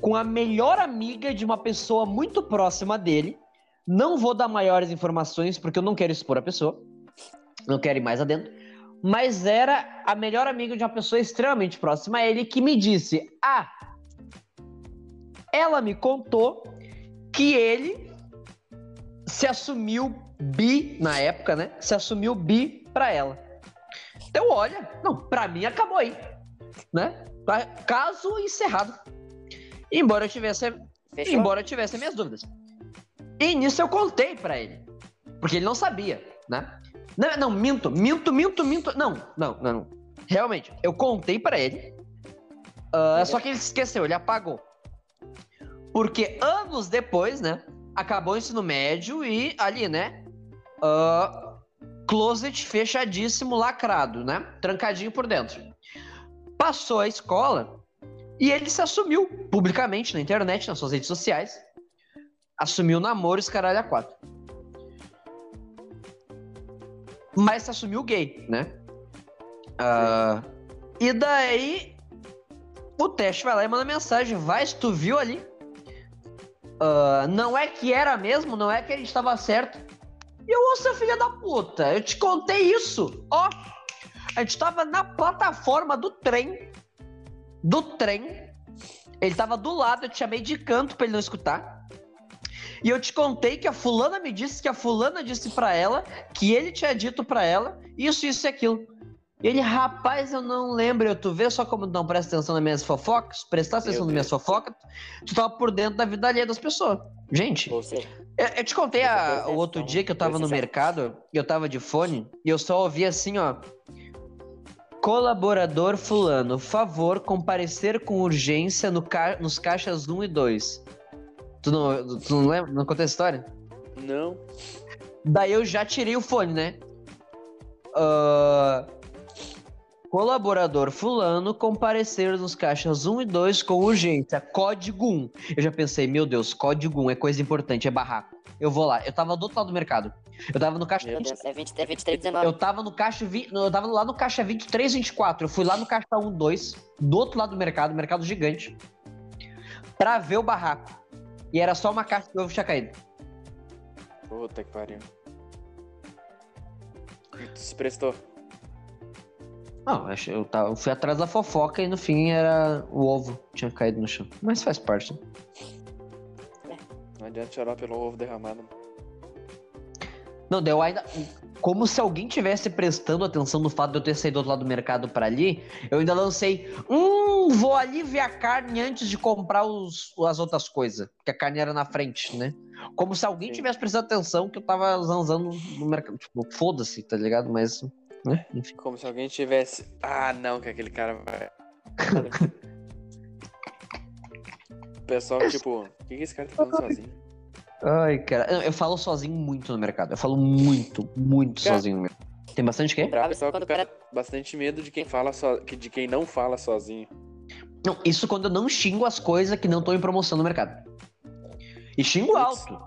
com a melhor amiga de uma pessoa muito próxima dele. Não vou dar maiores informações porque eu não quero expor a pessoa. Não quero ir mais adentro. Mas era a melhor amiga de uma pessoa extremamente próxima a ele que me disse: Ah, ela me contou que ele se assumiu bi na época, né? Se assumiu bi pra ela. Então, olha, não, pra mim acabou aí, né? Caso encerrado. Embora eu tivesse Fechou? Embora eu tivesse minhas dúvidas. E nisso eu contei pra ele. Porque ele não sabia, né? Não, não, minto, minto, minto, minto. Não, não, não. Realmente, eu contei pra ele. ah, só que ele esqueceu, ele apagou. Porque anos depois, né? Acabou o ensino médio e ali, né? ah, closet fechadíssimo, lacrado, né? Trancadinho por dentro. Passou a escola e ele se assumiu publicamente na internet, nas suas redes sociais. Assumiu namoros, caralho, a quatro. Mas se assumiu gay, né? Ah, e daí, o teste vai lá e manda mensagem. Vai, se tu viu ali. Ah, não é que era mesmo, não é que a gente tava certo. E eu, ô, seu filho da puta, eu te contei isso. Ó, a gente tava na plataforma do trem do trem. Ele tava do lado, eu te chamei de canto pra ele não escutar. E eu te contei que a fulana me disse que a fulana disse pra ela que ele tinha dito pra ela isso, isso e aquilo. E ele, rapaz, eu não lembro. Eu, tu vê só como não presta atenção nas minhas fofocas? Prestar atenção nas minhas fofocas, tu tava por dentro da vida alheia das pessoas. Gente, eu, eu te contei a- Presta o outro dia que eu tava no mercado e eu tava de fone e eu só ouvi assim, ó. Colaborador fulano, favor comparecer com urgência no ca- nos caixas 1 e 2. Tu não, tu não lembra? Não conta essa história? Não. Daí eu já tirei o fone, né? Ah, colaborador fulano comparecer nos caixas 1 e 2 com urgência. Código 1. Eu já pensei, meu Deus, código 1 é coisa importante, é barraco. Eu vou lá. Eu tava do outro lado do mercado. Eu tava no caixa meu 20, Deus, é 20, é 23, 19. eu tava no caixa vi- eu tava lá no caixa 23, 24. Eu fui lá no caixa 1, 2, do outro lado do mercado, mercado gigante, pra ver o barraco. E era só uma caixa de ovo que tinha caído. Puta que pariu. E tu se prestou. Não, eu, tava, eu fui atrás da fofoca e no fim era o ovo que tinha caído no chão. Mas faz parte. né? Não adianta chorar pelo ovo derramado. Não, deu ainda. Como se alguém tivesse prestando atenção no fato de eu ter saído do outro lado do mercado pra ali, eu ainda lancei. Hum, vou ali ver a carne antes de comprar os, as outras coisas. Porque a carne era na frente, né? Como se alguém Sim. tivesse prestado atenção que eu tava zanzando no mercado. Tipo, foda-se, tá ligado? Mas. Né? Enfim. Como se alguém tivesse. Ah, não, que aquele cara vai. *laughs* O pessoal, tipo, o que, que esse cara tá falando sozinho? Ai, cara. Eu, eu falo sozinho muito no mercado. Eu falo muito, muito Cara, sozinho no mercado. Tem bastante quê? Só que o cara bastante medo de quem fala so... de quem não fala sozinho. Não, isso quando eu não xingo as coisas que não estão em promoção no mercado. E xingo alto.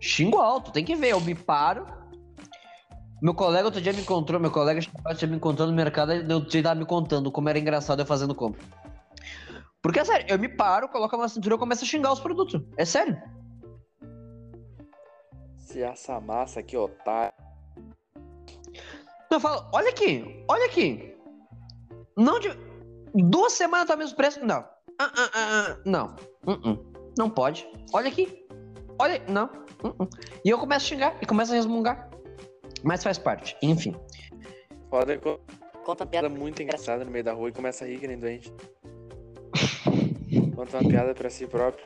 Xingo alto, tem que ver. Eu me paro. Meu colega outro dia me encontrou, meu colega tinha me encontrou no mercado e eu tava me contando como era engraçado eu fazendo compra. Porque é sério, eu me paro, coloco a minha cintura e começo a xingar os produtos. É sério. Se essa massa aqui, otário. Eu falo, olha aqui, olha aqui. Não de. Duas semanas tá o mesmo preço? Não. Ah, ah, ah, não. Uh -uh. Não pode. Olha aqui. Olha. Não. Uh e eu começo a xingar e começo a resmungar. Mas faz parte. Enfim. Foda conta uma piada muito engraçada no meio da rua e começa a rir que nem doente. *laughs* conta uma piada pra si próprio.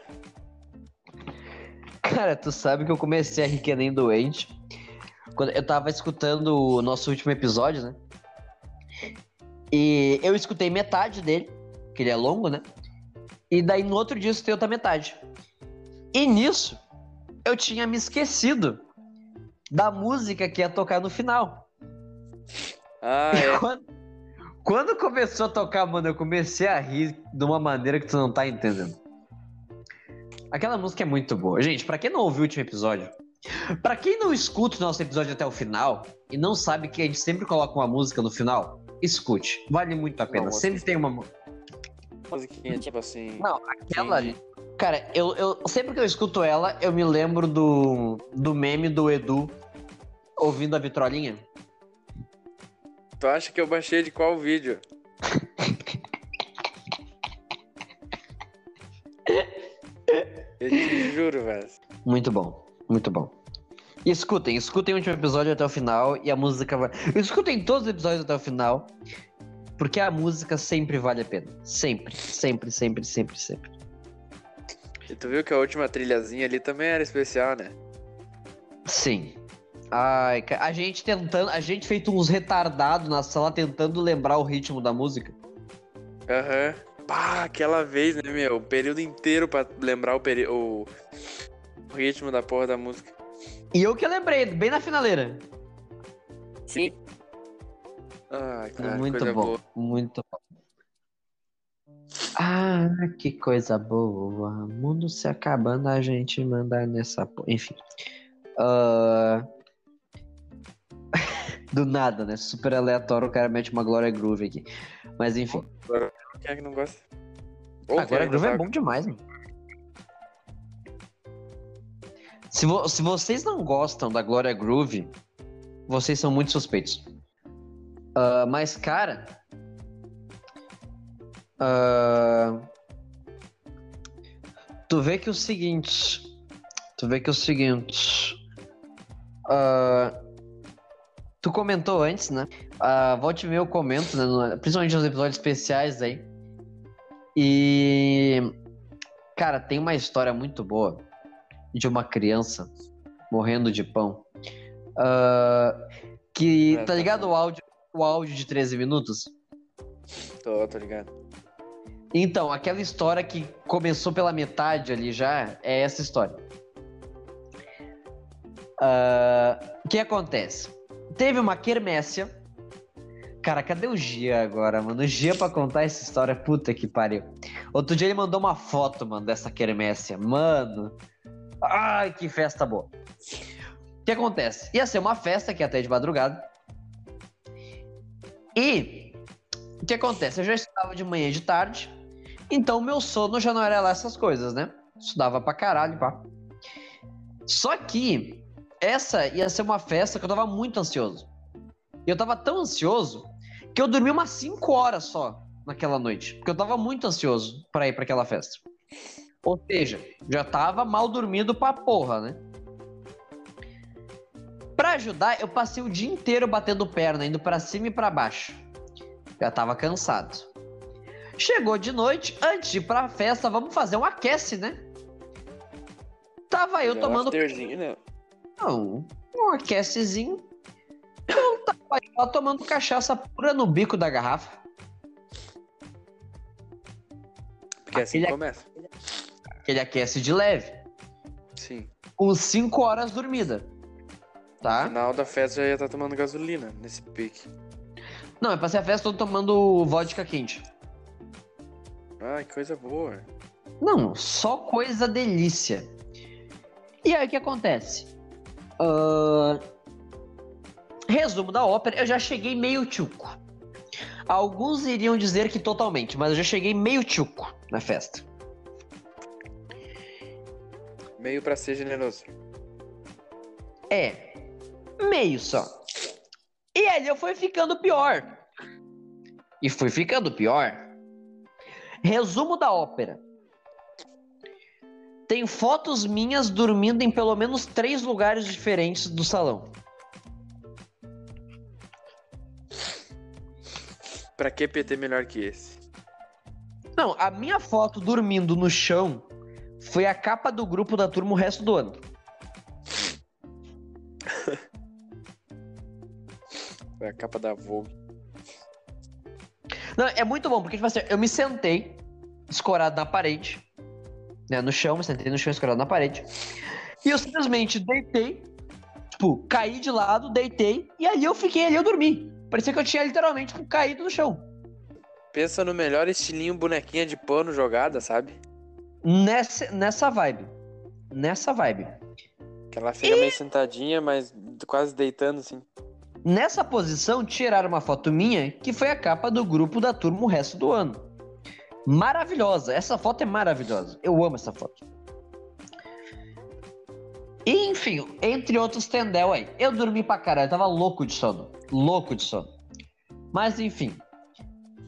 Cara, tu sabe que eu comecei a rir que nem doente. Quando eu tava escutando o nosso último episódio, né? E eu escutei metade dele, que ele é longo, né? E daí no outro dia eu escutei outra metade. E nisso, eu tinha me esquecido da música que ia tocar no final. Ah, *laughs* é. Quando, quando, começou a tocar, mano, eu comecei a rir de uma maneira que tu não tá entendendo. Aquela música é muito boa. Gente, para quem não ouviu o último episódio, para quem não escuta o nosso episódio até o final e não sabe que a gente sempre coloca uma música no final, escute. Vale muito a pena. Não, sempre tem uma musiquinha, tipo assim. Não, aquela ali. Cara, eu, eu sempre que eu escuto ela, eu me lembro do, do meme do Edu ouvindo a vitrolinha. Tu acha que eu baixei de qual vídeo? Eu te juro, velho. Muito bom, muito bom. E escutem, escutem o último episódio até o final e a música vai. Escutem todos os episódios até o final, porque a música sempre vale a pena. Sempre, sempre, sempre, sempre, sempre. E tu viu que a última trilhazinha ali também era especial, né? Sim. Ai, a gente tentando, a gente feito uns retardados na sala tentando lembrar o ritmo da música. Aham. Uhum. Pá, aquela vez, né, meu? O período inteiro pra lembrar o, peri... o... o ritmo da porra da música. E eu que lembrei, bem na finaleira. Sim. Ai, cara, muito bom, boa. muito bom. Ah, que coisa boa. Mundo se acabando, a gente manda nessa. Enfim. Uh... *laughs* Do nada, né? Super aleatório, o cara mete uma Glória Groove aqui. Mas enfim. Quem é que não gosta? a Glória Groove é bom demais, mano. Se, vo se vocês não gostam da Glória Groove, vocês são muito suspeitos. Uh, mas, cara, Uh, tu vê que o seguinte. Tu vê que o seguinte. Uh, tu comentou antes, né? Uh, volte ver eu comento, né? No, principalmente nos episódios especiais aí. E. Cara, tem uma história muito boa de uma criança morrendo de pão. Uh, que. É, tá ligado o áudio, o áudio de 13 minutos? Tô, tô ligado. Então, aquela história que começou pela metade ali já é essa história. Uh, o que acontece? Teve uma quermécia. Cara, cadê o Gia agora, mano? O Gia pra contar essa história, puta que pariu. Outro dia ele mandou uma foto, mano, dessa quermécia. Mano. Ai, que festa boa. O que acontece? Ia ser uma festa que até de madrugada. E o que acontece? Eu já estava de manhã e de tarde. Então meu sono já não era lá essas coisas, né? Estudava pra caralho, pá. Só que essa ia ser uma festa que eu tava muito ansioso. E eu tava tão ansioso que eu dormi umas 5 horas só naquela noite. Porque eu tava muito ansioso para ir para aquela festa. Ou seja, já tava mal dormido pra porra, né? Pra ajudar, eu passei o dia inteiro batendo perna, indo para cima e para baixo. Já tava cansado. Chegou de noite, antes de ir pra festa, vamos fazer um aquece, né? Tava eu Já tomando. né? Não, um aquecezinho. Eu tava lá tomando cachaça pura no bico da garrafa. Porque assim Aquele começa. Aquele aquece de leve. Sim. Com 5 horas dormida. tá? No final da festa já ia estar tomando gasolina nesse pique. Não, eu passei a festa tomando vodka quente. Ai, que coisa boa. Não, só coisa delícia. E aí o que acontece? Ahn, Resumo da ópera, eu já cheguei meio tchuco. Alguns iriam dizer que totalmente, mas eu já cheguei meio tchuco na festa. Meio pra ser generoso. É, meio só. E aí eu fui ficando pior. E fui ficando pior. Resumo da ópera. Tem fotos minhas dormindo em pelo menos três lugares diferentes do salão. Pra que PT melhor que esse? Não, a minha foto dormindo no chão foi a capa do grupo da turma o resto do ano. *laughs* Foi a capa da Vogue. Não, é muito bom, porque, tipo assim, eu me sentei escorado na parede, né, no chão, me sentei no chão escorado na parede, e eu simplesmente deitei, tipo, caí de lado, deitei, e ali eu fiquei, ali eu dormi. Parecia que eu tinha literalmente tipo, caído no chão. Pensa no melhor estilinho bonequinha de pano jogada, sabe? Nessa, nessa vibe. Nessa vibe. Que ela fica meio sentadinha, mas quase deitando assim. Nessa posição, tiraram uma foto minha, que foi a capa do grupo da turma o resto do ano. Maravilhosa. Essa foto é maravilhosa. Eu amo essa foto. E, enfim, entre outros tendel aí. Eu dormi pra caralho, eu tava louco de sono. Louco de sono. Mas, enfim.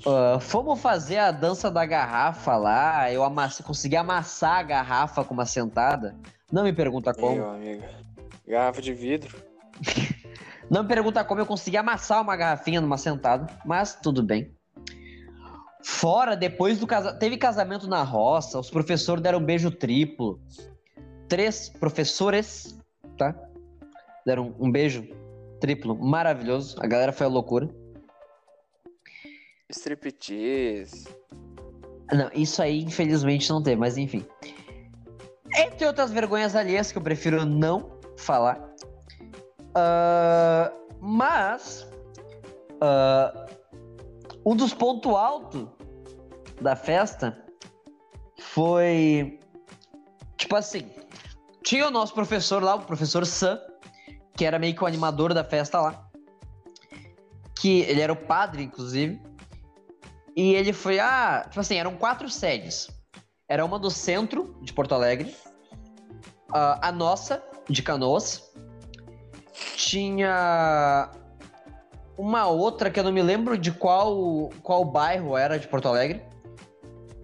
ah, fomos fazer a dança da garrafa lá. Eu amasse, consegui amassar a garrafa com uma sentada. Não me pergunta como. Meu amigo. Garrafa de vidro. *laughs* Não me pergunta como eu consegui amassar uma garrafinha numa sentada, mas tudo bem. Fora, depois do casamento. Teve casamento na roça, os professores deram um beijo triplo. Três professores, tá? Deram um beijo triplo maravilhoso. A galera foi a loucura. Striptease. Não, isso aí infelizmente não teve, mas enfim. Entre outras vergonhas alheias que eu prefiro não falar. Ah, mas ah, um dos pontos altos da festa foi tipo assim, tinha o nosso professor lá, o professor Sam, que era meio que o animador da festa lá. Que ele era o padre, inclusive. E ele foi, ah, tipo assim, eram quatro sedes. Era uma do centro de Porto Alegre, a nossa, de Canoas. Tinha uma outra que eu não me lembro de qual, qual bairro era de Porto Alegre.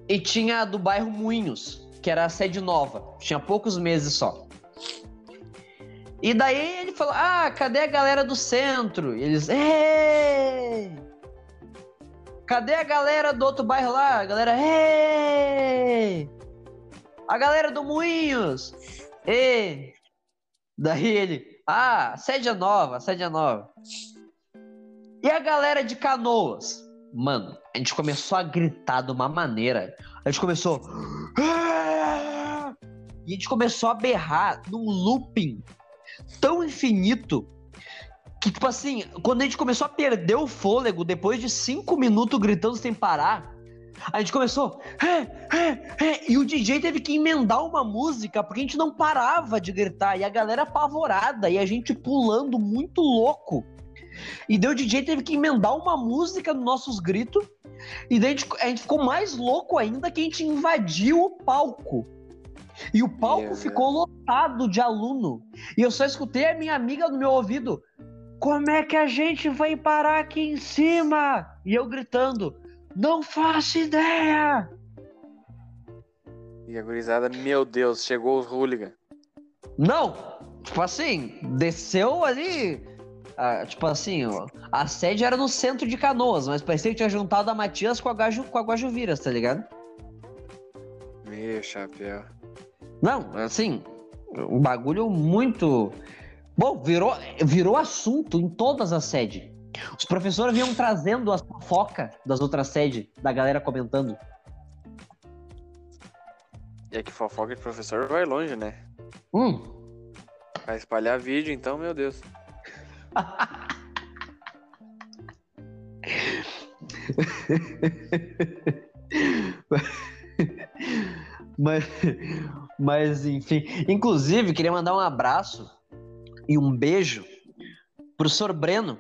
E tinha a do bairro Moinhos, que era a sede nova. Tinha poucos meses só. E daí ele falou: Ah, cadê a galera do centro? E eles, Ei! Cadê a galera do outro bairro lá? A galera, Ei! A galera do Moinhos! Ei! Daí ele, ah, sede é nova, sede é nova. E a galera de canoas? Mano, a gente começou a gritar de uma maneira. A gente começou. "Ah!" E a gente começou a berrar num looping tão infinito que, tipo assim, quando a gente começou a perder o fôlego, depois de cinco minutos gritando sem parar, a gente começou. "É, é, é", E o DJ teve que emendar uma música porque a gente não parava de gritar. E a galera apavorada. E a gente pulando muito louco. E daí o DJ teve que emendar uma música nos nossos gritos. E daí a gente, a gente ficou mais louco ainda que a gente invadiu o palco. E o palco ficou lotado de aluno. E eu só escutei a minha amiga no meu ouvido. Como é que a gente vai parar aqui em cima? E eu gritando. Não faço ideia! E a gurizada, meu Deus, chegou os hooligan. Não! Tipo assim, desceu ali. Ah, tipo assim, ó, a sede era no centro de canoas, mas parecia que tinha juntado a Matias com a, Gaju, com a Guajuviras, tá ligado? Meu chapéu. Não, assim, um bagulho muito. Bom, virou, virou assunto em todas as sedes. Os professores vinham trazendo as fofoca das outras sedes, da galera comentando. E é que fofoca de professor vai longe, né? Hum, Vai espalhar vídeo, então, meu Deus. *laughs* mas, mas, enfim. Inclusive, queria mandar um abraço e um beijo pro Sr. Breno,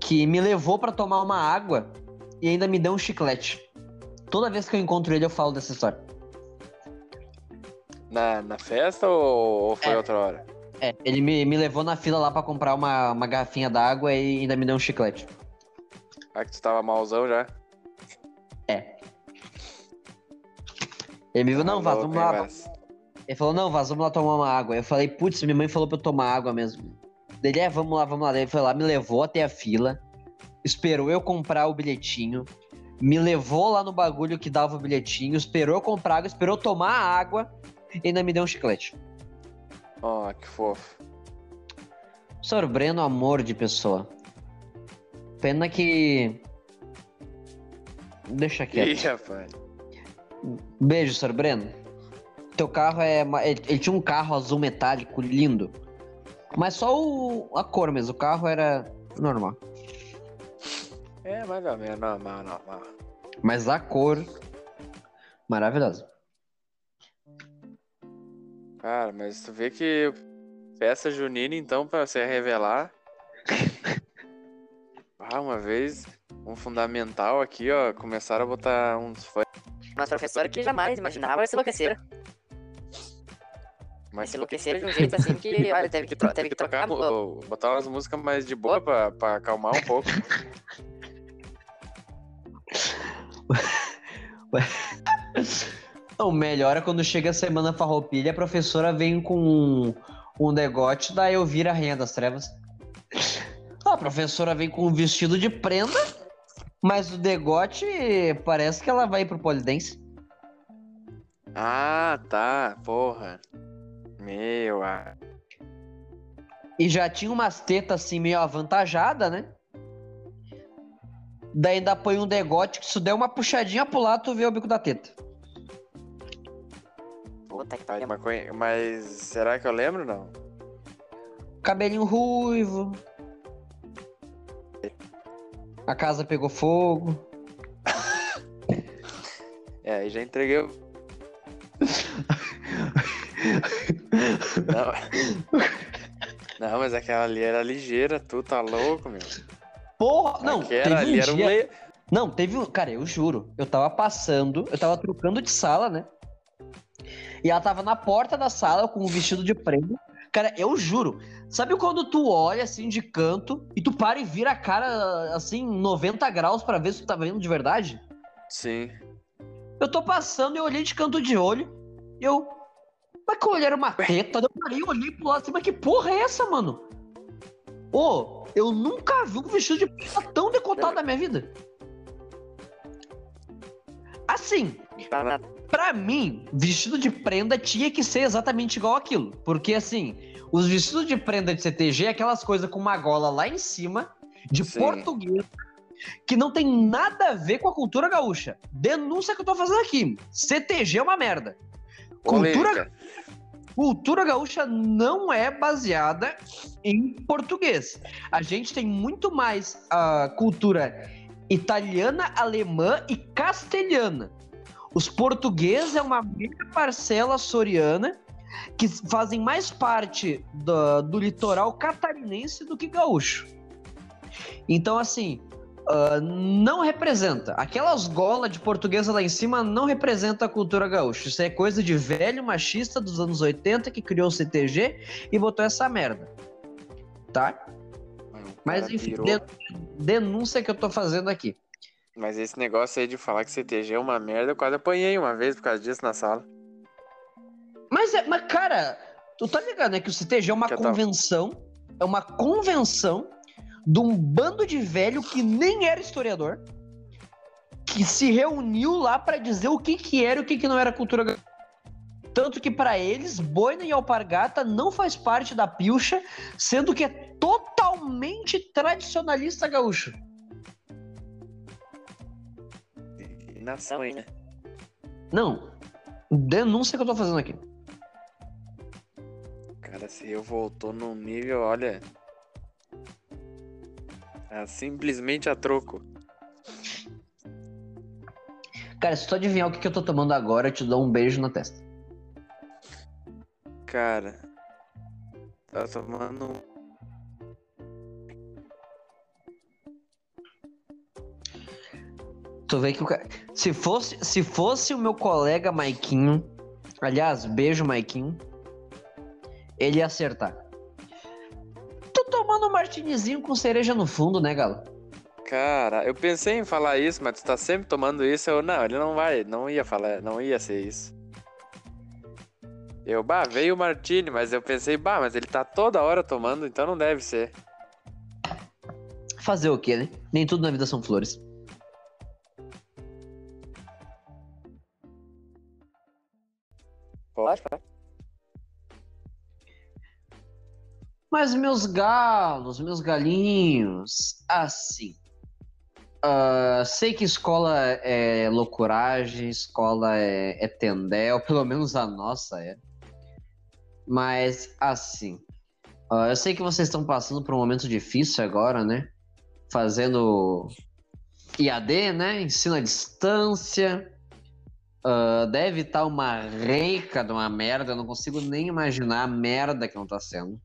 que me levou para tomar uma água e ainda me deu um chiclete. Toda vez que eu encontro ele, eu falo dessa história. Na, na festa ou, ou foi É. outra hora? É, ele me, me levou na fila lá para comprar uma, uma garrafinha d'água e ainda me deu um chiclete. Ah, que tu tava malzão já? Ele me viu, não, Tá Vaz, louco, vamos lá. Ele falou, não, Vaz, vamos lá tomar uma água. Eu falei, putz, minha mãe falou pra eu tomar água mesmo. Ele, é, vamos lá, vamos lá. Daí Ele foi lá, me levou até a fila, esperou eu comprar o bilhetinho, me levou lá no bagulho que dava o bilhetinho, esperou eu comprar água, esperou eu tomar a água e ainda me deu um chiclete. Ó, que fofo. Sr. Breno, amor de pessoa. Pena que. Deixa Ih, quieto. rapaz. Beijo, Sr. Breno. Teu carro é. ele tinha um carro azul metálico lindo. Mas só o, a cor mesmo. O carro era normal. É, mais ou menos, normal, normal. Mas a cor. Maravilhosa. Cara, mas tu vê que festa junina, então, pra você revelar. *laughs* Ah, uma vez, um fundamental aqui, ó, começaram a botar uns fãs. Mas professora que jamais imaginava esse enlouquecer. Mas Esse enlouquecer de um jeito assim que, *laughs* olha, teve que, tro- teve que trocar. botar umas músicas mais de boa pra, pra acalmar um pouco. *laughs* O melhor é quando chega a semana farroupilha, a professora vem com um, um degote da Elvira Rainha das *laughs* Trevas. A professora vem com um vestido de prenda, mas o degote parece que ela vai pro polidense. Ah, tá, porra. Meu, ah. E já tinha umas tetas assim meio avantajada, né? Daí ainda põe um degote que se der uma puxadinha pro lado, tu vê o bico da teta. Puta que Mas, pariu. maconha- mas será que eu lembro não? Cabelinho ruivo. A casa pegou fogo. *laughs* É, aí já entreguei. o- Não. Não, mas aquela ali era ligeira, tu tá louco, meu. Porra, não, Aquela teve ali um era um dia... le... Não, teve um. Cara, eu juro. Eu tava passando, eu tava trocando de sala, né? E ela tava na porta da sala com o vestido de prenda. Cara, eu juro. Sabe quando tu olha assim de canto e tu para e vira a cara assim 90 graus pra ver se tu tá vendo de verdade? Sim. Eu tô passando e eu olhei de canto de olho. E eu. Mas que eu olhei era uma teta. Eu parei, olhei pro lado assim, mas que porra é essa, mano? Ô, eu nunca vi um vestido de prenda tão decotado na minha vida. Assim, Tá Pra mim, vestido de prenda tinha que ser exatamente igual aquilo. Porque, assim, os vestidos de prenda de CTG é aquelas coisas com uma gola lá em cima, de Sim. português, que não tem nada a ver com a cultura gaúcha. Denúncia que eu tô fazendo aqui. CTG é uma merda. Cultura, cultura gaúcha não é baseada em português. A gente tem muito mais a cultura italiana, alemã e castelhana. Os portugueses é uma meia parcela soriana que fazem mais parte do, do litoral catarinense do que gaúcho. Então, assim, ah, não representa. Aquelas golas de portuguesa lá em cima não representa a cultura gaúcha. Isso é coisa de velho machista dos anos 80 que criou o CTG e botou essa merda. Tá? Mas enfim, denúncia que eu tô fazendo aqui. Mas esse negócio aí de falar que CTG é uma merda, eu quase apanhei uma vez por causa disso na sala. Mas, é, mas cara, tu tá ligado, né? Que o CTG é uma Que eu tava- convenção. É uma convenção de um bando de velho que nem era historiador. Que se reuniu lá pra dizer o que que era e o que que não era cultura gaúcha. Tanto que pra eles, boina e alpargata não faz parte da pilcha, sendo que é totalmente tradicionalista gaúcho. Nação aí, né? Não. Denúncia que eu tô fazendo aqui. Cara, se eu voltou num nível, olha. Ah, simplesmente a troco. Cara, se tu adivinhar o que, que eu tô tomando agora, eu te dou um beijo na testa. Cara. Tá tomando. Tu vê que o cara. Se fosse, se fosse o meu colega Maiquinho. Aliás, beijo, Maiquinho. Ele ia acertar. Tô tomando um martinizinho com cereja no fundo, né, Galo? Cara, eu pensei em falar isso, mas tu tá sempre tomando isso. Eu, não, ele não vai, não ia falar, não ia ser isso. Eu, bah, veio o Martini, mas eu pensei, bah, mas ele tá toda hora tomando, então não deve ser. Fazer o quê, né? Nem tudo na vida são flores. Pode, pode. Mas meus galos, meus galinhos, assim. ah, sei que escola é loucuragem, escola é, é tendel, *laughs* pelo menos a nossa é. Mas, assim. ah, eu sei que vocês estão passando por um momento difícil agora, né? Fazendo IAD, né? Ensino à distância. Ah, deve estar uma reica de uma merda, eu não consigo nem imaginar a merda que não tá sendo.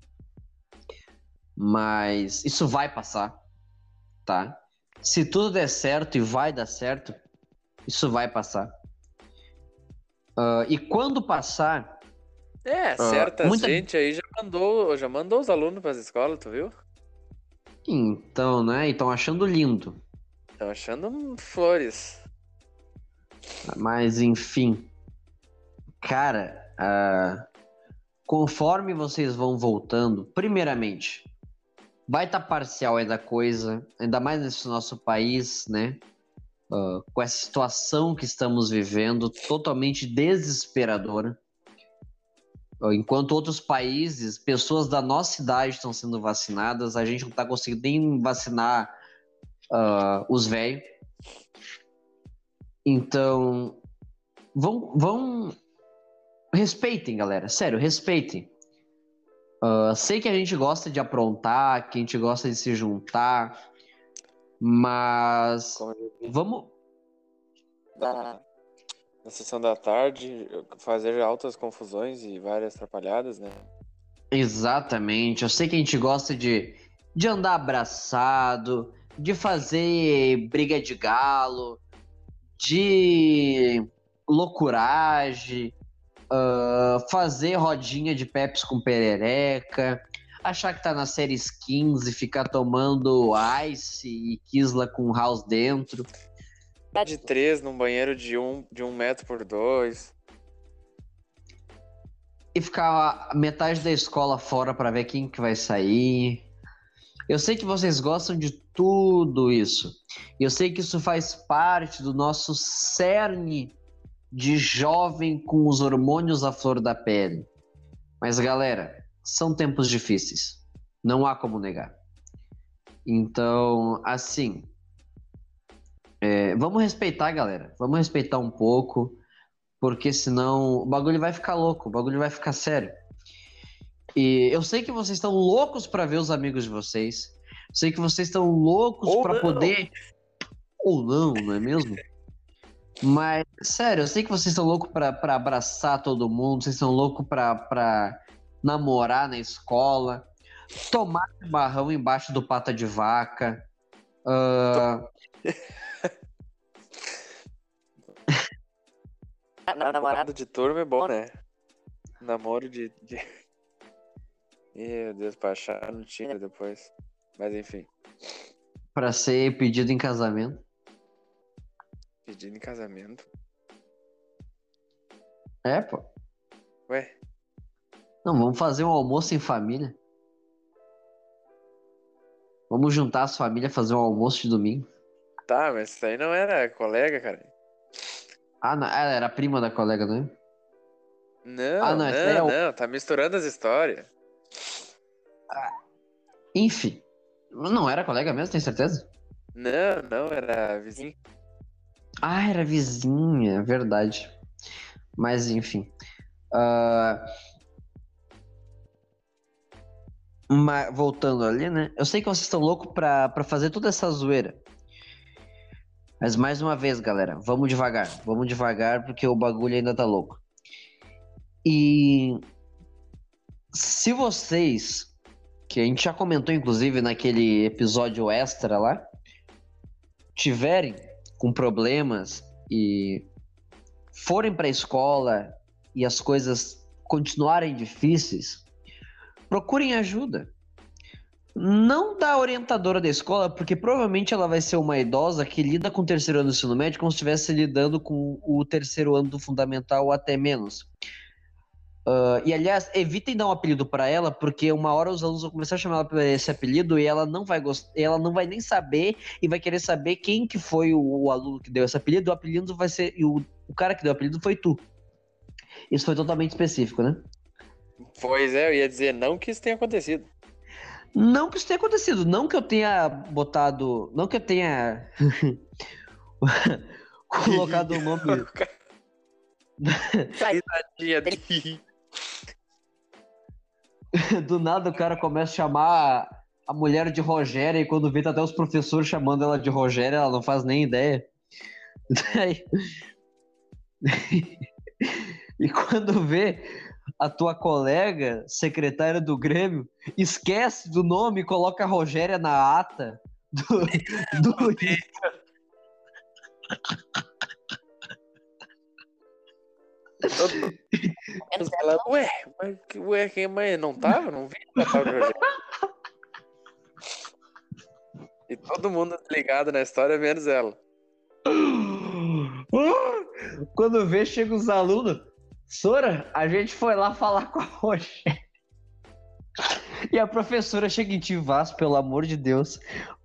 Mas isso vai passar, tá? Se tudo der certo e vai dar certo, isso vai passar. Ah, e quando passar, É, certa muita- gente aí já mandou, já mandou os alunos pras escolas, tu viu? então, né? E estão achando lindo. Estão achando flores. Mas enfim. Cara, ah, conforme vocês vão voltando, primeiramente, vai estar parcial ainda a coisa, ainda mais nesse nosso país, né? Ah, com essa situação que estamos vivendo, totalmente desesperadora. Ah, Enquanto outros países, pessoas da nossa idade estão sendo vacinadas, a gente não está conseguindo nem vacinar ah, os velhos. Então, vão, vão. Respeitem, galera. Sério, respeitem. Ah, sei que a gente gosta de aprontar, que a gente gosta de se juntar, mas vamos. Da- Na sessão da tarde, fazer altas confusões e várias atrapalhadas, né? Exatamente. Eu sei que a gente gosta de, de andar abraçado, de fazer briga de galo, de loucuragem, ah, fazer rodinha de Pepsi com perereca, achar que tá na série 15 e ficar tomando ice e Kisla com house dentro. De três num banheiro de um, de um metro por dois. e ficar a metade da escola fora para ver quem que vai sair. Eu sei que vocês gostam de tudo isso. Eu sei que isso faz parte do nosso cerne de jovem com os hormônios à flor da pele. Mas galera, são tempos difíceis. Não há como negar. Então, assim, é, vamos respeitar, galera. Vamos respeitar um pouco porque senão o bagulho vai ficar louco, o bagulho vai ficar sério. E eu sei que vocês estão loucos para ver os amigos de vocês. Sei que vocês estão loucos Ou para poder ou não, não é mesmo? Mas sério, eu sei que vocês estão loucos para abraçar todo mundo, vocês estão loucos para namorar na escola, tomar barrão embaixo do pata de vaca. *laughs* Namorado. Namorado de turma é bom, né? Namoro de. de... Meu Deus, pra achar no Tinder depois. Mas enfim, para ser pedido em casamento. pedido em casamento. É, pô. Ué, Não, vamos fazer um almoço em família. Vamos juntar as famílias fazer um almoço de domingo. tá, mas isso aí não era colega, cara. Ah, não, ela era prima da colega, né? Não, Ah, não, não, é não, tá misturando as histórias. Enfim. Não era colega mesmo, tem certeza? Não, não, era vizinho. Ah, era vizinha, é verdade. Mas enfim. Mas, voltando ali, né? Eu sei que vocês estão loucos pra, pra fazer toda essa zoeira. Mas mais uma vez, galera, vamos devagar. Vamos devagar porque o bagulho ainda tá louco. E se vocês, que a gente já comentou inclusive naquele episódio extra lá, tiverem com problemas e forem para a escola e as coisas continuarem difíceis, procurem ajuda. Não da orientadora da escola, porque provavelmente ela vai ser uma idosa que lida com o terceiro ano do ensino médio como se estivesse lidando com o terceiro ano do fundamental ou até menos. Uh, e aliás, evitem dar um apelido para ela, porque uma hora os alunos vão começar a chamar ela por esse apelido e ela não vai gostar, ela não vai nem saber e vai querer saber quem que foi o, o aluno que deu esse apelido. O apelido vai ser e o, o cara que deu o apelido foi tu. Isso foi totalmente específico, né? Pois é, eu ia dizer não que isso tenha acontecido. Não que isso tenha acontecido, não que eu tenha botado, não que eu tenha *laughs* colocado o nome. *laughs* Risadinha dele. *laughs* Do nada o cara começa a chamar a mulher de Rogéria e quando vê tá até os professores chamando ela de Rogéria, ela não faz nem ideia. *laughs* Daí... *laughs* e quando vê a tua colega, secretária do Grêmio, esquece do nome e coloca a Rogéria na ata do. do... Mundo fala, ué, mas, ué, quem mãe não tava? Não vi. E todo mundo ligado na história, menos ela. *gasps* Quando vê, chega os alunos. Sora, a gente foi lá falar com a Rogéria. E a professora chega em ti, Vaz, pelo amor de Deus,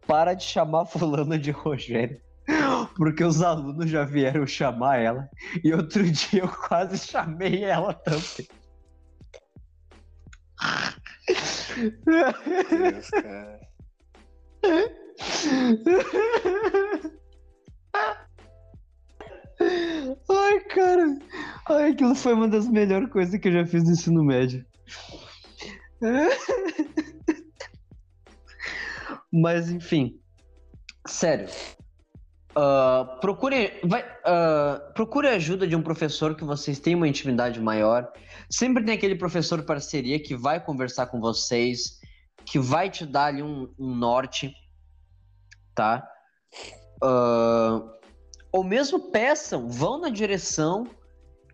para de chamar fulano de Rogério. Porque os alunos já vieram chamar ela. E outro *laughs* dia eu quase chamei ela também. Deus, cara. Ai, cara. Ai, aquilo foi uma das melhores coisas que eu já fiz no ensino médio. Mas, enfim. Sério. Uh, procure, vai, uh, procure ajuda de um professor que vocês tenham uma intimidade maior. Sempre tem aquele professor parceria que vai conversar com vocês, que vai te dar ali um, um norte, tá? Uh, ou mesmo peçam, vão na direção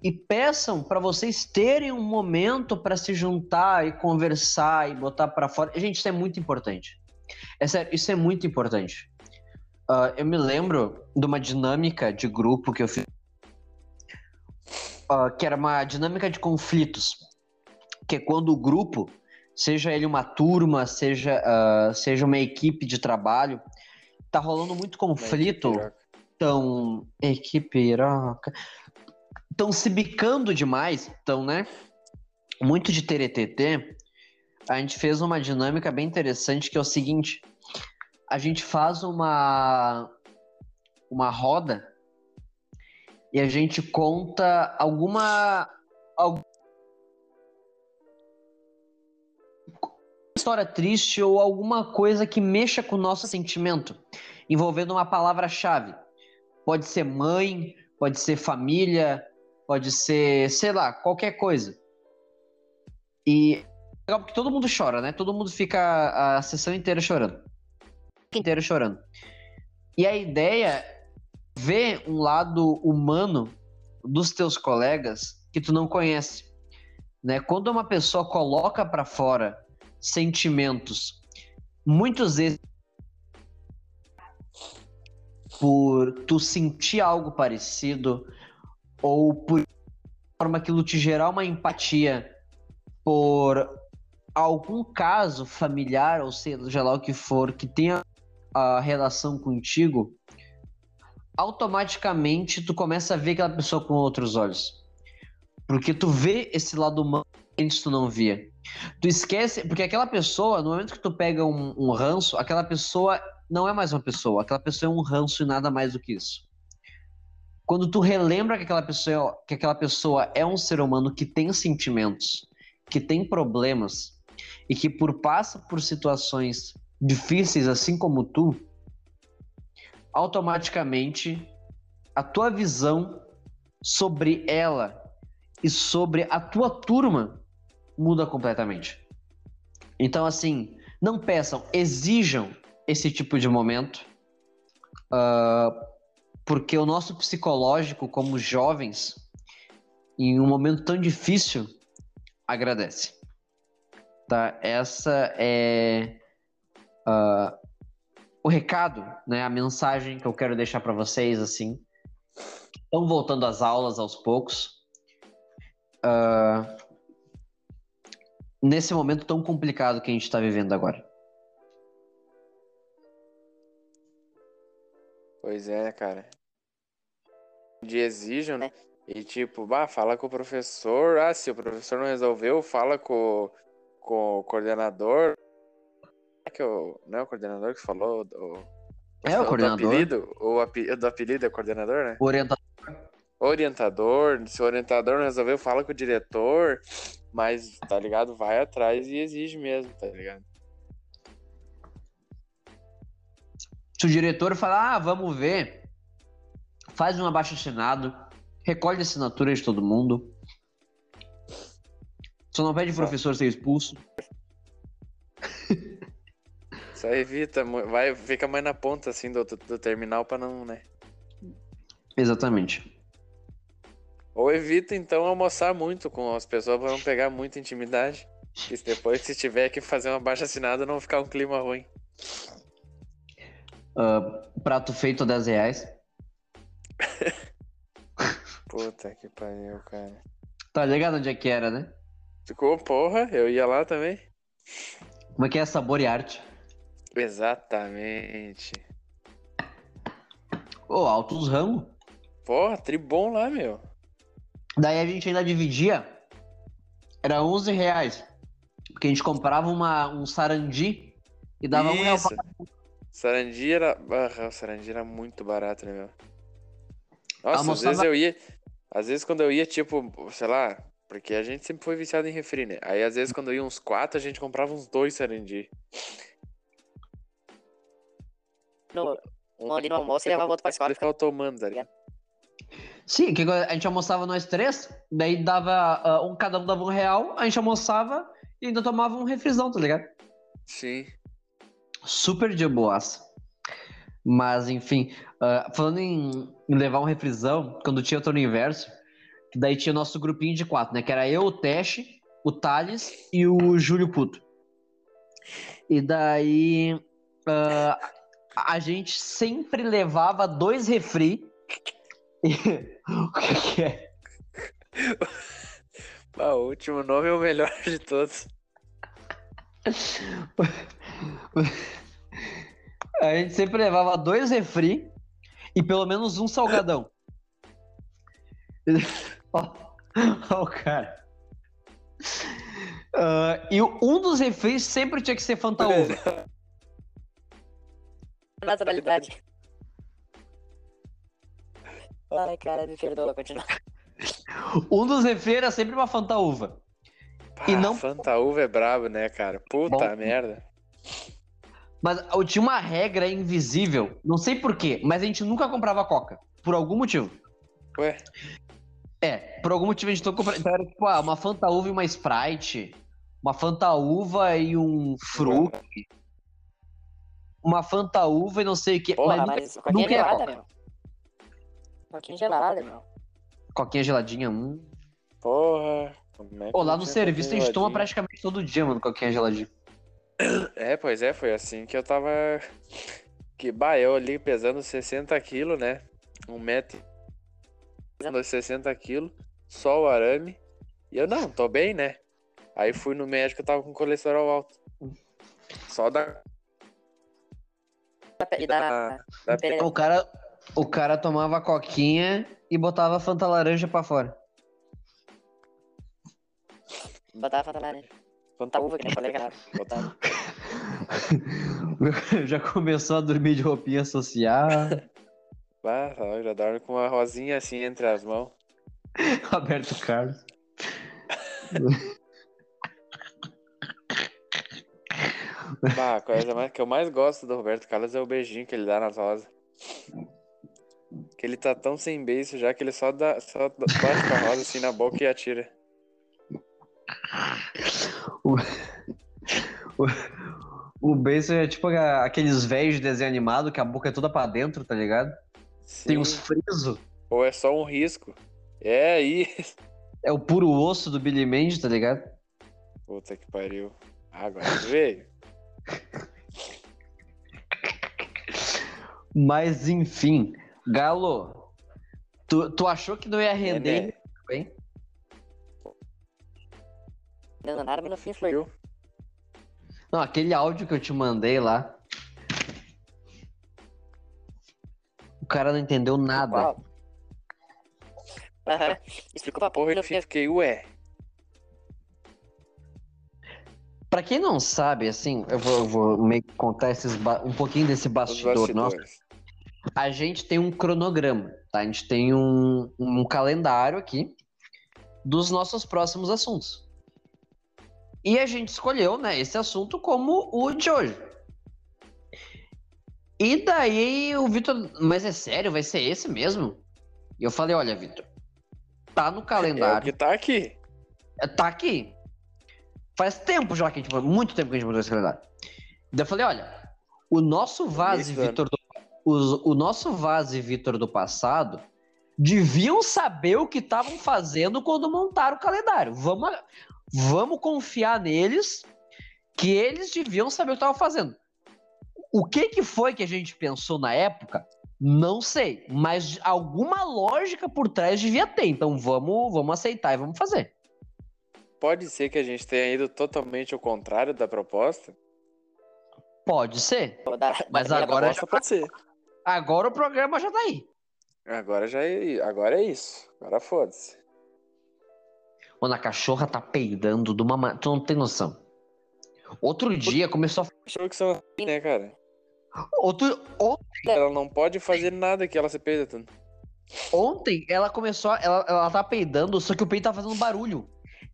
e peçam para vocês terem um momento para se juntar e conversar e botar para fora. Gente, isso é muito importante. É sério, isso é muito importante. Uh, eu me lembro de uma dinâmica de grupo que eu fiz, uh, que era uma dinâmica de conflitos, que é quando o grupo, seja ele uma turma, seja, uh, seja uma equipe de trabalho, tá rolando muito conflito, tão equipe iroca, estão se bicando demais, estão, né? Muito de TTT. A gente fez uma dinâmica bem interessante que é o seguinte: a gente faz uma uma roda e a gente conta alguma, alguma história triste ou alguma coisa que mexa com o nosso sentimento, envolvendo uma palavra-chave. Pode ser mãe, pode ser família, pode ser, sei lá, qualquer coisa. E legal porque todo mundo chora, né? Todo mundo fica a sessão inteira chorando inteiro chorando. E a ideia é ver um lado humano dos teus colegas que tu não conhece, né? Quando uma pessoa coloca para fora sentimentos, muitas vezes por tu sentir algo parecido ou por forma aquilo te gerar uma empatia por algum caso familiar ou seja lá o que for que tenha a relação contigo, automaticamente tu começa a ver aquela pessoa com outros olhos. Porque tu vê esse lado humano que antes tu não via. Tu esquece, porque aquela pessoa, no momento que tu pega um, um ranço, aquela pessoa não é mais uma pessoa, aquela pessoa é um ranço e nada mais do que isso. Quando tu relembra que aquela pessoa, que aquela pessoa é um ser humano que tem sentimentos, que tem problemas, e que por passa por situações difíceis assim como tu, automaticamente a tua visão sobre ela e sobre a tua turma muda completamente. Então, assim, não peçam, exijam esse tipo de momento, uh, porque o nosso psicológico, como jovens, em um momento tão difícil, agradece. Tá? Essa é uh, o recado, né? A mensagem que eu quero deixar para vocês, assim. Estão voltando às aulas aos poucos. Uh, nesse momento tão complicado que a gente está vivendo agora. Pois é, cara. De exijam, né? E tipo, bah, fala com o professor. Ah, se o professor não resolveu, fala com, com o coordenador. É que o, não é o coordenador que falou? O, é o coordenador. Do apelido, o api, do apelido é coordenador, né? Orientador. Orientador. Se o orientador não resolveu, fala com o diretor. Mas, tá ligado? Vai atrás e exige mesmo, tá ligado? Se o diretor falar, ah, vamos ver, faz um abaixo assinado, recolhe a assinatura de todo mundo. Só não pede o professor ser expulso. *laughs* Só evita, vai, fica mais na ponta assim do, do terminal pra não, né? Exatamente. Ou evita então almoçar muito com as pessoas para não pegar muita intimidade. E depois, se tiver que fazer uma baixa assinada, não ficar um clima ruim. Uh, prato feito 10 reais. *laughs* Puta que pariu, cara. Tá ligado onde é que era, né? Ficou, porra, eu ia lá também. Como é que é sabor e arte? Exatamente. Ô, oh, altos ramos. Porra, tribom lá, meu. Daí a gente ainda dividia. Era 11 reais. Porque a gente comprava uma, um sarandi e dava Isso. um real pra... Sarandi era. Ah, sarandi era muito barato, né, meu? Nossa, Almoçava... às vezes eu ia. Às vezes quando eu ia, tipo, sei lá, porque a gente sempre foi viciado em refri, né? Aí às vezes quando eu ia uns quatro, a gente comprava uns dois sarandi. No, um ali no almoço e levava outro pra escola. Ele ficava tomando, tá ligado? Sim, que a gente almoçava nós três, daí dava. Uh, um, cada um dava um real, a gente almoçava e ainda tomava um refrisão, tá ligado? Sim. Super de boas. Mas, enfim, uh, falando em, em, levar um refrisão, quando tinha outro universo, daí tinha o nosso grupinho de quatro, né? Que era eu, o Teste, o Thales e o Júlio Puto. E daí uh, a gente sempre levava dois refri *laughs* o que, que é? O último nome é o melhor de todos. A gente sempre levava dois refri e pelo menos um salgadão. *laughs* Ó, oh, o cara. Uh, e um dos refris sempre tinha que ser Fanta Uva. *laughs* Naturalidade. Ai, cara, me perdoa, continua. Um dos refri era sempre uma Fanta Uva. e não... Fanta Uva é brabo, né, cara? Puta Bom, merda. Mas eu tinha uma regra invisível, não sei porquê, mas a gente nunca comprava Coca. Por algum motivo. Ué? É, por algum motivo a gente não comprava. Então era tipo, ah, uma Fanta Uva e uma Sprite. Uma Fanta Uva e um Fruc. Uma Fanta Uva e não sei o que. Porra, mas, mas nunca, nunca é Coca. Meu. Coquinha gelada, meu. Coquinha geladinha, hum. Porra. É Pô, lá no serviço a gente toma praticamente todo dia, mano, coquinha geladinha. É, pois é, foi assim que eu tava. Que, bah, eu ali pesando 60 quilos, né? Um metro. Pesando 60 quilos, só o arame. E eu, não, tô bem, né? Aí fui no médico, eu tava com colesterol alto. Só da. E da... da... O cara, o cara tomava coquinha e botava Fanta laranja pra fora. Botava Fanta laranja. Fanta uva, que nem falei, cara. Botava. *laughs* já começou a dormir de roupinha social. *laughs* Ah, já dorme com uma rosinha assim entre as mãos. *laughs* Roberto Carlos. Bah, a coisa mais, que eu mais gosto do Roberto Carlos é o beijinho que ele dá nas rosas. Que ele tá tão sem beijo já que ele só dá, só bate com a rosa assim na boca e atira. O, o, o beijo é tipo aqueles velhos de desenho animado que a boca é toda pra dentro, tá ligado? Tem Sim. uns frisos. Ou é só um risco. É aí. É o puro osso do Billy Mandy, tá ligado? Puta que pariu. Agora veio. Mas enfim, Galo, tu, tu achou que não ia render Né? bem? Não, nada, mas no fim foi. Viu? Não, aquele áudio que eu te mandei lá. O cara não entendeu nada. Aham. Explicou pra Porra, eu no fim. fiquei, ué. Pra quem não sabe, assim, eu vou, eu vou meio que contar esses ba- um pouquinho desse bastidor nosso. A gente tem um cronograma, tá? A gente tem um, um calendário aqui dos nossos próximos assuntos. E a gente escolheu, né, esse assunto como o de hoje. E daí o Vitor, mas é sério, vai ser esse mesmo? E eu falei, olha, Vitor, tá no É o calendário. que tá aqui. É, Tá aqui. Faz tempo já que a gente muito tempo que a gente mudou esse calendário. Daí eu falei, olha, o nosso Vaz e. Vitor do, os- o nosso Vaz e Vitor do passado deviam saber o que estavam fazendo quando montaram o calendário. Vamos, vamos confiar neles que eles deviam saber o que estavam fazendo. O que que foi que a gente pensou na época? Não sei, mas alguma lógica por trás devia ter. Então vamos, vamos aceitar e vamos fazer. Pode ser que a gente tenha ido totalmente ao contrário da proposta. Pode ser. Da- Mas agora. Proposta pode ser. Agora o programa já tá aí. Agora já é, agora é isso. Agora foda-se. Mano, a cachorra tá peidando de uma ma- Tu não tem noção. Outro dia começou a. Achou que são assim, né, cara? Outro... on- Ela não pode fazer nada que ela se peida tanto. Ontem ela começou. A... Ela, ela tá peidando, só que o peido tá fazendo barulho.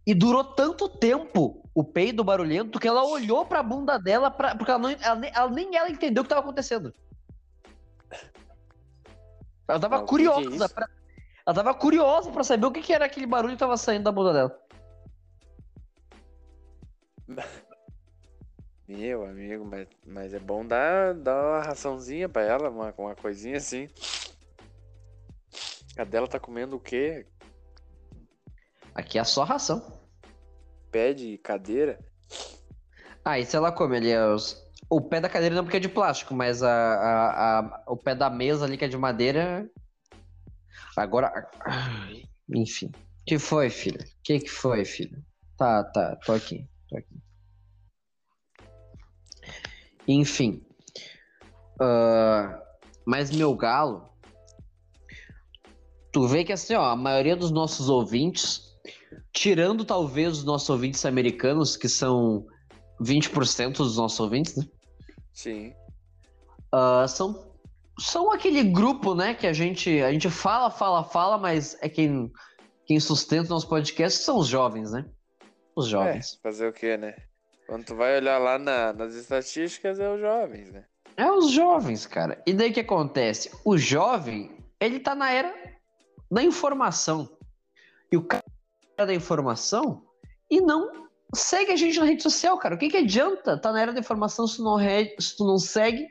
E durou tanto tempo o peido barulhento que ela olhou pra bunda dela pra... porque ela, não... ela, nem... ela nem ela entendeu o que tava acontecendo. Ela tava Mas o que que é curiosa isso? pra... Ela tava curiosa pra saber o que, que era aquele barulho que tava saindo da bunda dela. Meu amigo, mas, mas é bom dar, dar uma raçãozinha pra ela, uma, uma coisinha assim. A dela tá comendo o quê? Aqui é só ração. Pé de cadeira? Ah, e se ela come ali os... O pé da cadeira não porque é de plástico, mas a, a, a- o pé da mesa ali que é de madeira. Agora. *coughs* Enfim. Que foi, filha? O que, que foi, filha? Tá, tá, tô aqui. Tô aqui. Enfim. Ah, mas meu galo. Tu vê que assim, ó, a maioria dos nossos ouvintes, tirando talvez os nossos ouvintes americanos, que são 20% dos nossos ouvintes, né? Sim. Ah, são, são aquele grupo, né, que a gente, a gente fala, fala, fala, mas é quem, quem sustenta o nosso podcast são os jovens, né? Os jovens. É, fazer o quê, né? Quando tu vai olhar lá na- nas estatísticas, é os jovens, né? É. os jovens, cara. E daí o que acontece? O jovem, ele tá na era da informação. E o cara da informação e não segue a gente na rede social, cara. O que, que adianta tá na era da informação se tu não, re- se tu não segue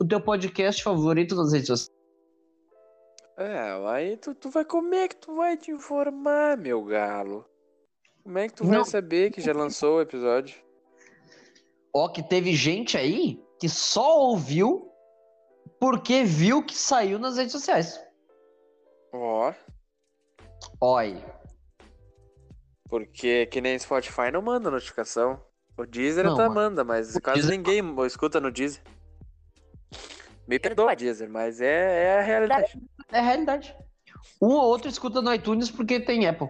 o teu podcast favorito nas redes sociais? É, aí tu, tu vai como é que tu vai te informar, meu galo? Como é que tu vai Não. saber que já lançou o episódio? Ó, que teve gente aí que só ouviu porque viu que saiu nas redes sociais. Ó, aí. Porque que nem Spotify não manda notificação. O Deezer Não, até mano. manda, mas O quase Deezer- ninguém escuta no Deezer. Me perdoa, Deezer, mas é, é a realidade. É a realidade. Um ou outro escuta no iTunes porque tem Apple.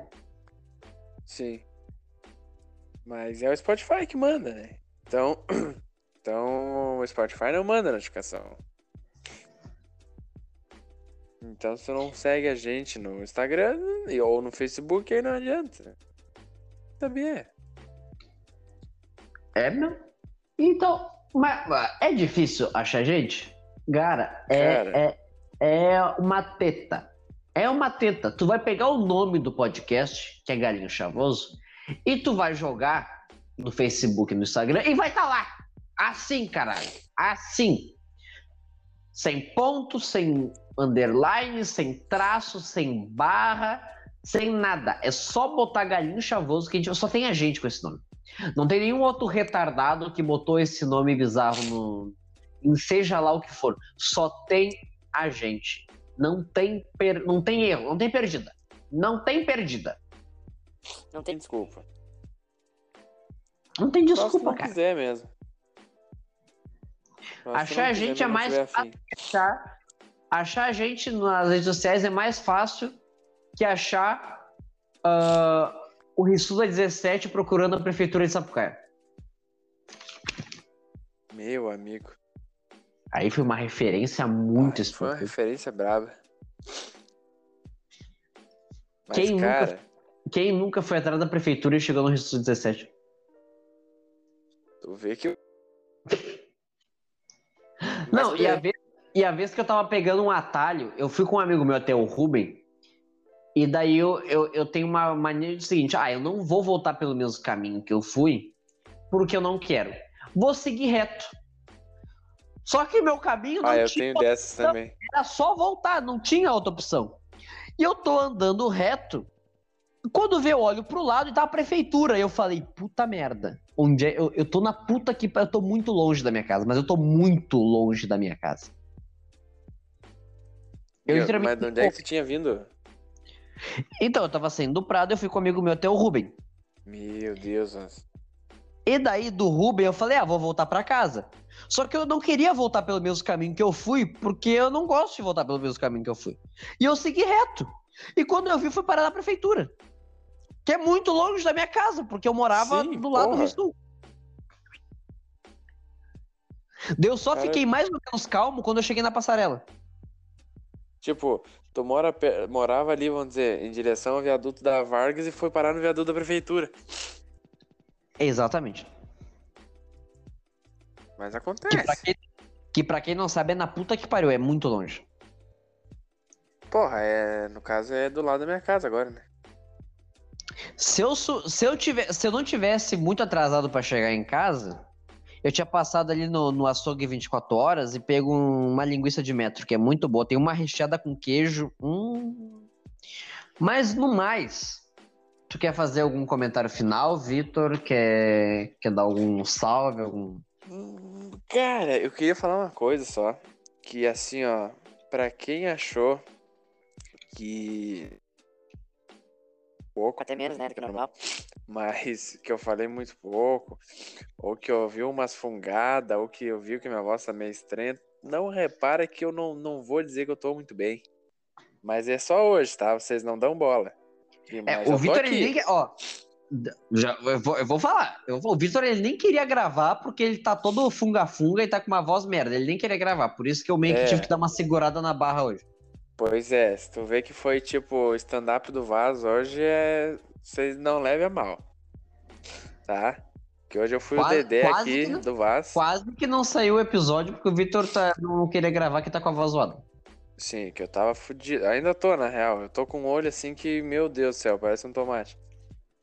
Sim. Mas é o Spotify que manda, né? Então, *clears throat* então o Spotify não manda notificação. Então se não segue a gente no Instagram e- ou no Facebook, aí não adianta. Sabia? É, meu? Então, Mas, mas é difícil achar gente? Cara, é, Cara. é, é uma teta. É uma teta. Tu vai pegar o nome do podcast, que é Galinho Chavoso, e tu vai jogar no Facebook, no Instagram, e vai estar lá. Assim, caralho. Assim. Sem ponto, sem underline, sem traço, sem barra, sem nada. É só botar Galinho Chavoso, que a gente só tem a gente com esse nome. Não tem nenhum outro retardado que botou esse nome bizarro no. Em seja lá o que for. Só tem a gente. Não tem, per... não tem erro, não tem perdida. Não tem perdida. Não tem Desculpa. Não tem se desculpa, cara. quiser mesmo. Se Achar a gente é mais fácil. Achar, achar a gente nas redes sociais é mais fácil que achar ah, o Rissuda 17 procurando a prefeitura de Sapucaia. Meu amigo. Aí foi uma referência muito Ah, Foi uma referência braba. Mas, Quem nunca- cara, Quem nunca foi atrás da prefeitura e chegou no Rissuda 17? tu vê que. Não, Mas e a, é. vez, e a vez que eu tava pegando um atalho, eu fui com um amigo meu até o Ruben, e daí eu, eu, eu tenho uma mania de seguinte, ah, eu não vou voltar pelo mesmo caminho que eu fui, porque eu não quero. Vou seguir reto. Só que meu caminho não Ah, eu tinha, tenho dessas também. era só voltar, não tinha outra opção. E eu tô andando reto, quando vê, eu olho pro lado e tá a prefeitura. Eu falei, puta merda. Onde é? Eu, eu tô na puta que pa- eu tô muito longe da minha casa, mas eu tô muito longe da minha casa. Eu E- literalmente- Mas de onde é que tu tinha vindo? Então, eu tava saindo do Prado, eu fui com um amigo meu até o Ruben. Meu Deus. E daí do Ruben eu falei, ah, vou voltar pra casa. Só que eu não queria voltar pelo mesmo caminho que eu fui, porque eu não gosto de voltar pelo mesmo caminho que eu fui. E eu segui reto. E quando eu vi, fui parar na prefeitura. Que é muito longe da minha casa, porque eu morava Sim, do lado do porra. Rio Sul. Daí Eu só Cara- fiquei mais ou menos calmo quando eu cheguei na passarela. Tipo, tu mora, morava ali, vamos dizer, em direção ao viaduto da Vargas e foi parar no viaduto da prefeitura. Exatamente. Mas Que pra, acontece. quem, que pra quem não sabe é na puta que pariu, é muito longe. Porra, é, no caso é do lado da minha casa agora, né? Se eu, se eu, tiver, se eu não tivesse muito atrasado pra chegar em casa, eu tinha passado ali no, no açougue 24 horas e pego um- uma linguiça de metro, que é muito boa. Tem uma recheada com queijo. Hum. Mas no mais, tu quer fazer algum comentário final, Vitor? Quer, quer dar algum salve? Algum... Hum, Cara, eu queria falar uma coisa só. Que assim, ó, pra quem achou que. Pouco, Até menos, né, do que o normal. Mas *laughs* que eu falei muito pouco, ou que eu ouvi umas fungadas, ou que eu vi que minha voz tá meio estranha, não repara que eu não, não vou dizer que eu tô muito bem. Mas é só hoje, tá? Vocês não dão bola. E- É, o Vitor, ele nem. Ó, já, eu, vou, eu vou falar. Eu vou- o Vitor, ele nem queria gravar porque ele tá todo funga-funga e tá com uma voz merda. Ele nem queria gravar. Por isso que eu meio que É. tive que dar uma segurada na barra hoje. Pois é, se tu vê que foi tipo stand-up do Vaz hoje, é... vocês não levem a mal. Tá? Que hoje eu fui Quase- o Dedé aqui não- do Vaz. Quase que não saiu o episódio porque o Vitor tá, não queria gravar que tá com a voz zoada. Sim, que eu tava fudido. Ainda tô, na real. Eu tô com um olho assim que, meu Deus do céu, parece um tomate.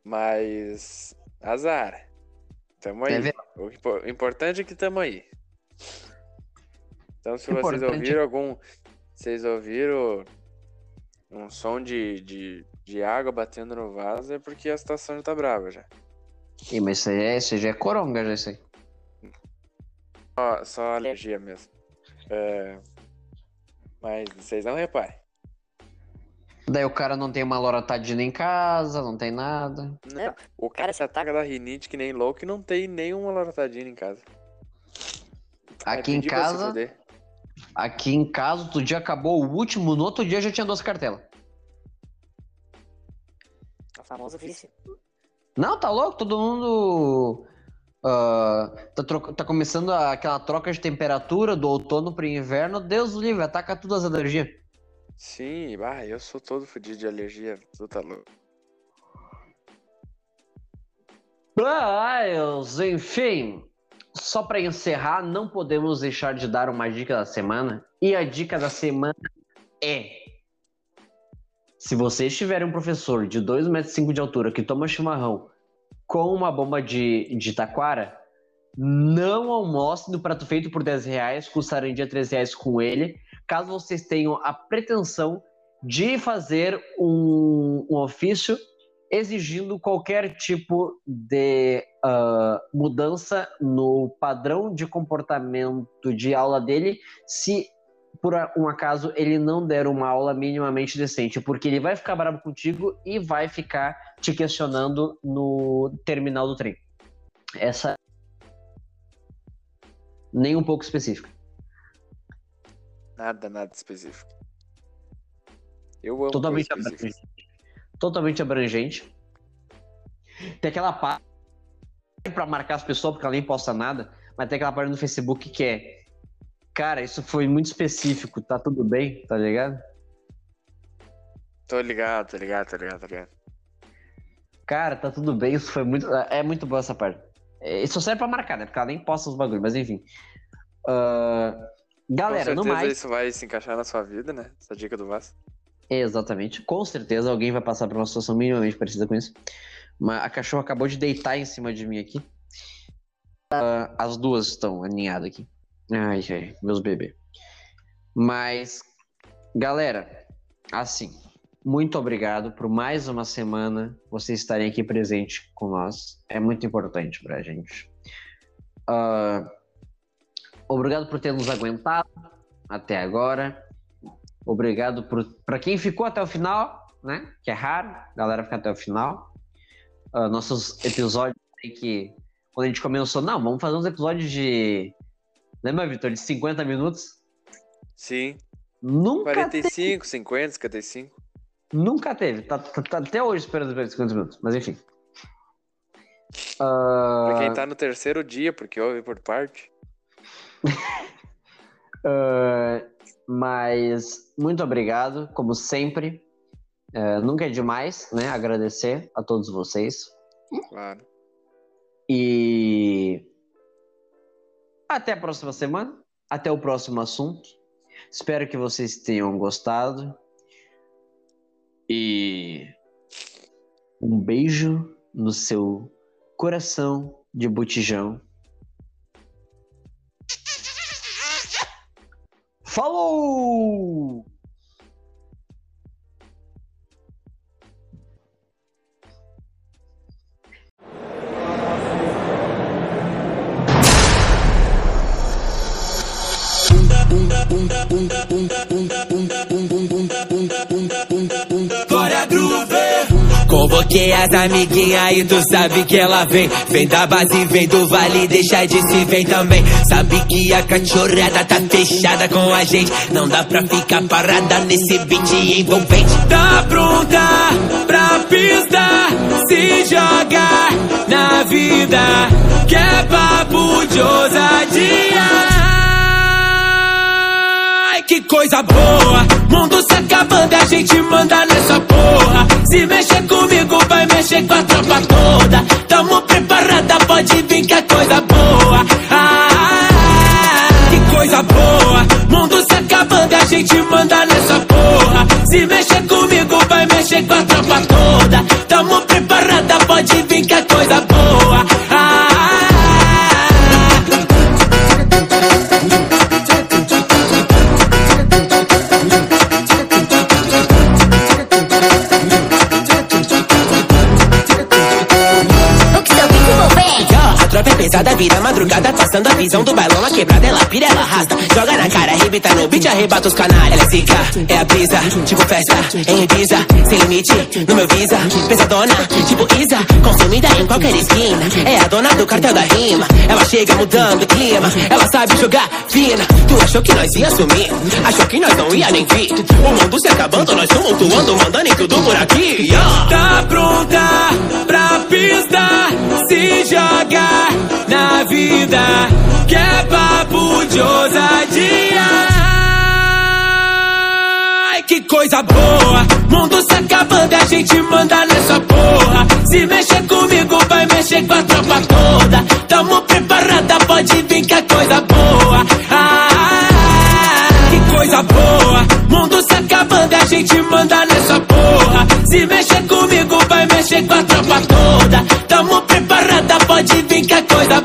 Mas. Azar. Tamo aí. O impo- o importante é que tamo aí. Então, se vocês ouviram algum. Vocês ouviram um som de, de, de água batendo no vaso, é porque a situação já tá brava já. Ih, mas isso aí, é, isso já é coronga, já isso aí. Só, só alergia mesmo. É, Mas vocês não reparem. Daí o cara não tem uma loratadina em casa, não tem nada. Não, O cara se ataca da rinite que nem louco e não tem nenhuma loratadina em casa. Aqui em pra se casa. Aqui em casa, outro dia acabou o último, no outro dia já tinha duas cartelas. o famoso vício. Não, tá louco? Todo mundo. ah, tá, tá começando a- aquela troca de temperatura do outono pro inverno. Deus livre, ataca tudo as alergias. Sim, bah, eu sou todo fudido de alergia. Tu tá louco. Mas, enfim. Só para encerrar, não podemos deixar de dar uma dica da semana. E a dica da semana é: se vocês tiverem um professor de 2,5 metros de altura que toma chimarrão com uma bomba de, de taquara, não almoce no prato feito por 10 reais, custaria dia 13 reais com ele, caso vocês tenham a pretensão de fazer um, um ofício exigindo qualquer tipo de uh, mudança no padrão de comportamento de aula dele, se por um acaso ele não der uma aula minimamente decente, porque ele vai ficar bravo contigo e vai ficar te questionando no terminal do trem. Essa nem um pouco específica. Nada, nada específico. Eu amo Totalmente abrangente. Totalmente abrangente. Tem aquela parte para marcar as pessoas, porque ela nem posta nada, mas tem aquela parte no Facebook que é. Cara, isso foi muito específico, tá tudo bem, tá ligado? Tô ligado, tô ligado, tô ligado, tô ligado. Cara, tá tudo bem, isso foi muito. É muito boa essa parte. É, isso serve pra marcar, né? Porque ela nem posta os bagulhos, mas enfim. Uh, galera, no mais. isso vai se encaixar na sua vida, né? Essa dica do Vasco. Exatamente. Com certeza alguém vai passar por uma situação minimamente parecida com isso. Mas a cachorra acabou de deitar em cima de mim aqui. Uh, as duas estão aninhadas aqui. Ai, ai, meus bebês. Mas, galera, assim, muito obrigado por mais uma semana vocês estarem aqui presente com nós. É muito importante pra gente. Uh, obrigado por ter nos aguentado até agora. Obrigado para quem ficou até o final, né? Que é raro, galera ficar até o final. Uh, nossos episódios que quando a gente começou, não, vamos fazer uns episódios de. Lembra, Vitor, de 50 minutos? Sim. Nunca 45, teve. 50, 55. Nunca teve. Tá, tá, tá até hoje esperando os 50 minutos, mas enfim. Uh... Pra quem tá no terceiro dia, porque ouve por parte. uh, *laughs* mas muito obrigado, como sempre. É, nunca é demais, né? Agradecer a todos vocês. Claro. E até a próxima semana. Até o próximo assunto. Espero que vocês tenham gostado. E um beijo no seu coração de botijão. Falou! Convoquei as amiguinhas e tu sabe que ela vem. Vem da base, vem do vale, deixa de se vem também. Sabe que a cachorrada tá fechada com a gente. Não dá pra ficar parada nesse beat envolvente. Tá pronta pra pista, se joga na vida Que é papo de ousadia que coisa boa. Mundo se acabando e a gente manda nessa porra. Se mexer comigo, vai mexer com a tropa toda. Tamo preparada, pode vir que é coisa boa. Ah, que coisa boa. Mundo se acabando e a gente manda nessa porra. Se mexer comigo, vai mexer com a tropa toda. Tamo preparada, pode vir que é coisa boa. Visão do bailão, a quebrada, ela pira, ela arrasta. Joga na cara, arrebita no beat, arrebata os canalhas. Ela é zica, é a brisa, tipo festa, em Ibiza, sem limite, no meu visa. Pesadona, tipo Isa, consumida em qualquer esquina. É a dona do cartel da rima, ela chega mudando o clima, ela sabe jogar fina. Tu achou que nós ia sumir, achou que nós não ia nem vir. O mundo se acabando, nós tumultuando, mandando em tudo por aqui. Yeah. Tá pronta pra pista, se joga na vida que é papo de ousadia. Ai, que coisa boa! Mundo se acabando e a gente manda nessa porra. Se mexer comigo, vai mexer com a tropa toda. Tamo preparada, pode vir que é coisa boa. Ah, que coisa boa. Mundo se acabando e a gente manda nessa porra. Se mexer comigo, vai mexer com a tropa toda. Tamo preparada, pode vir que é coisa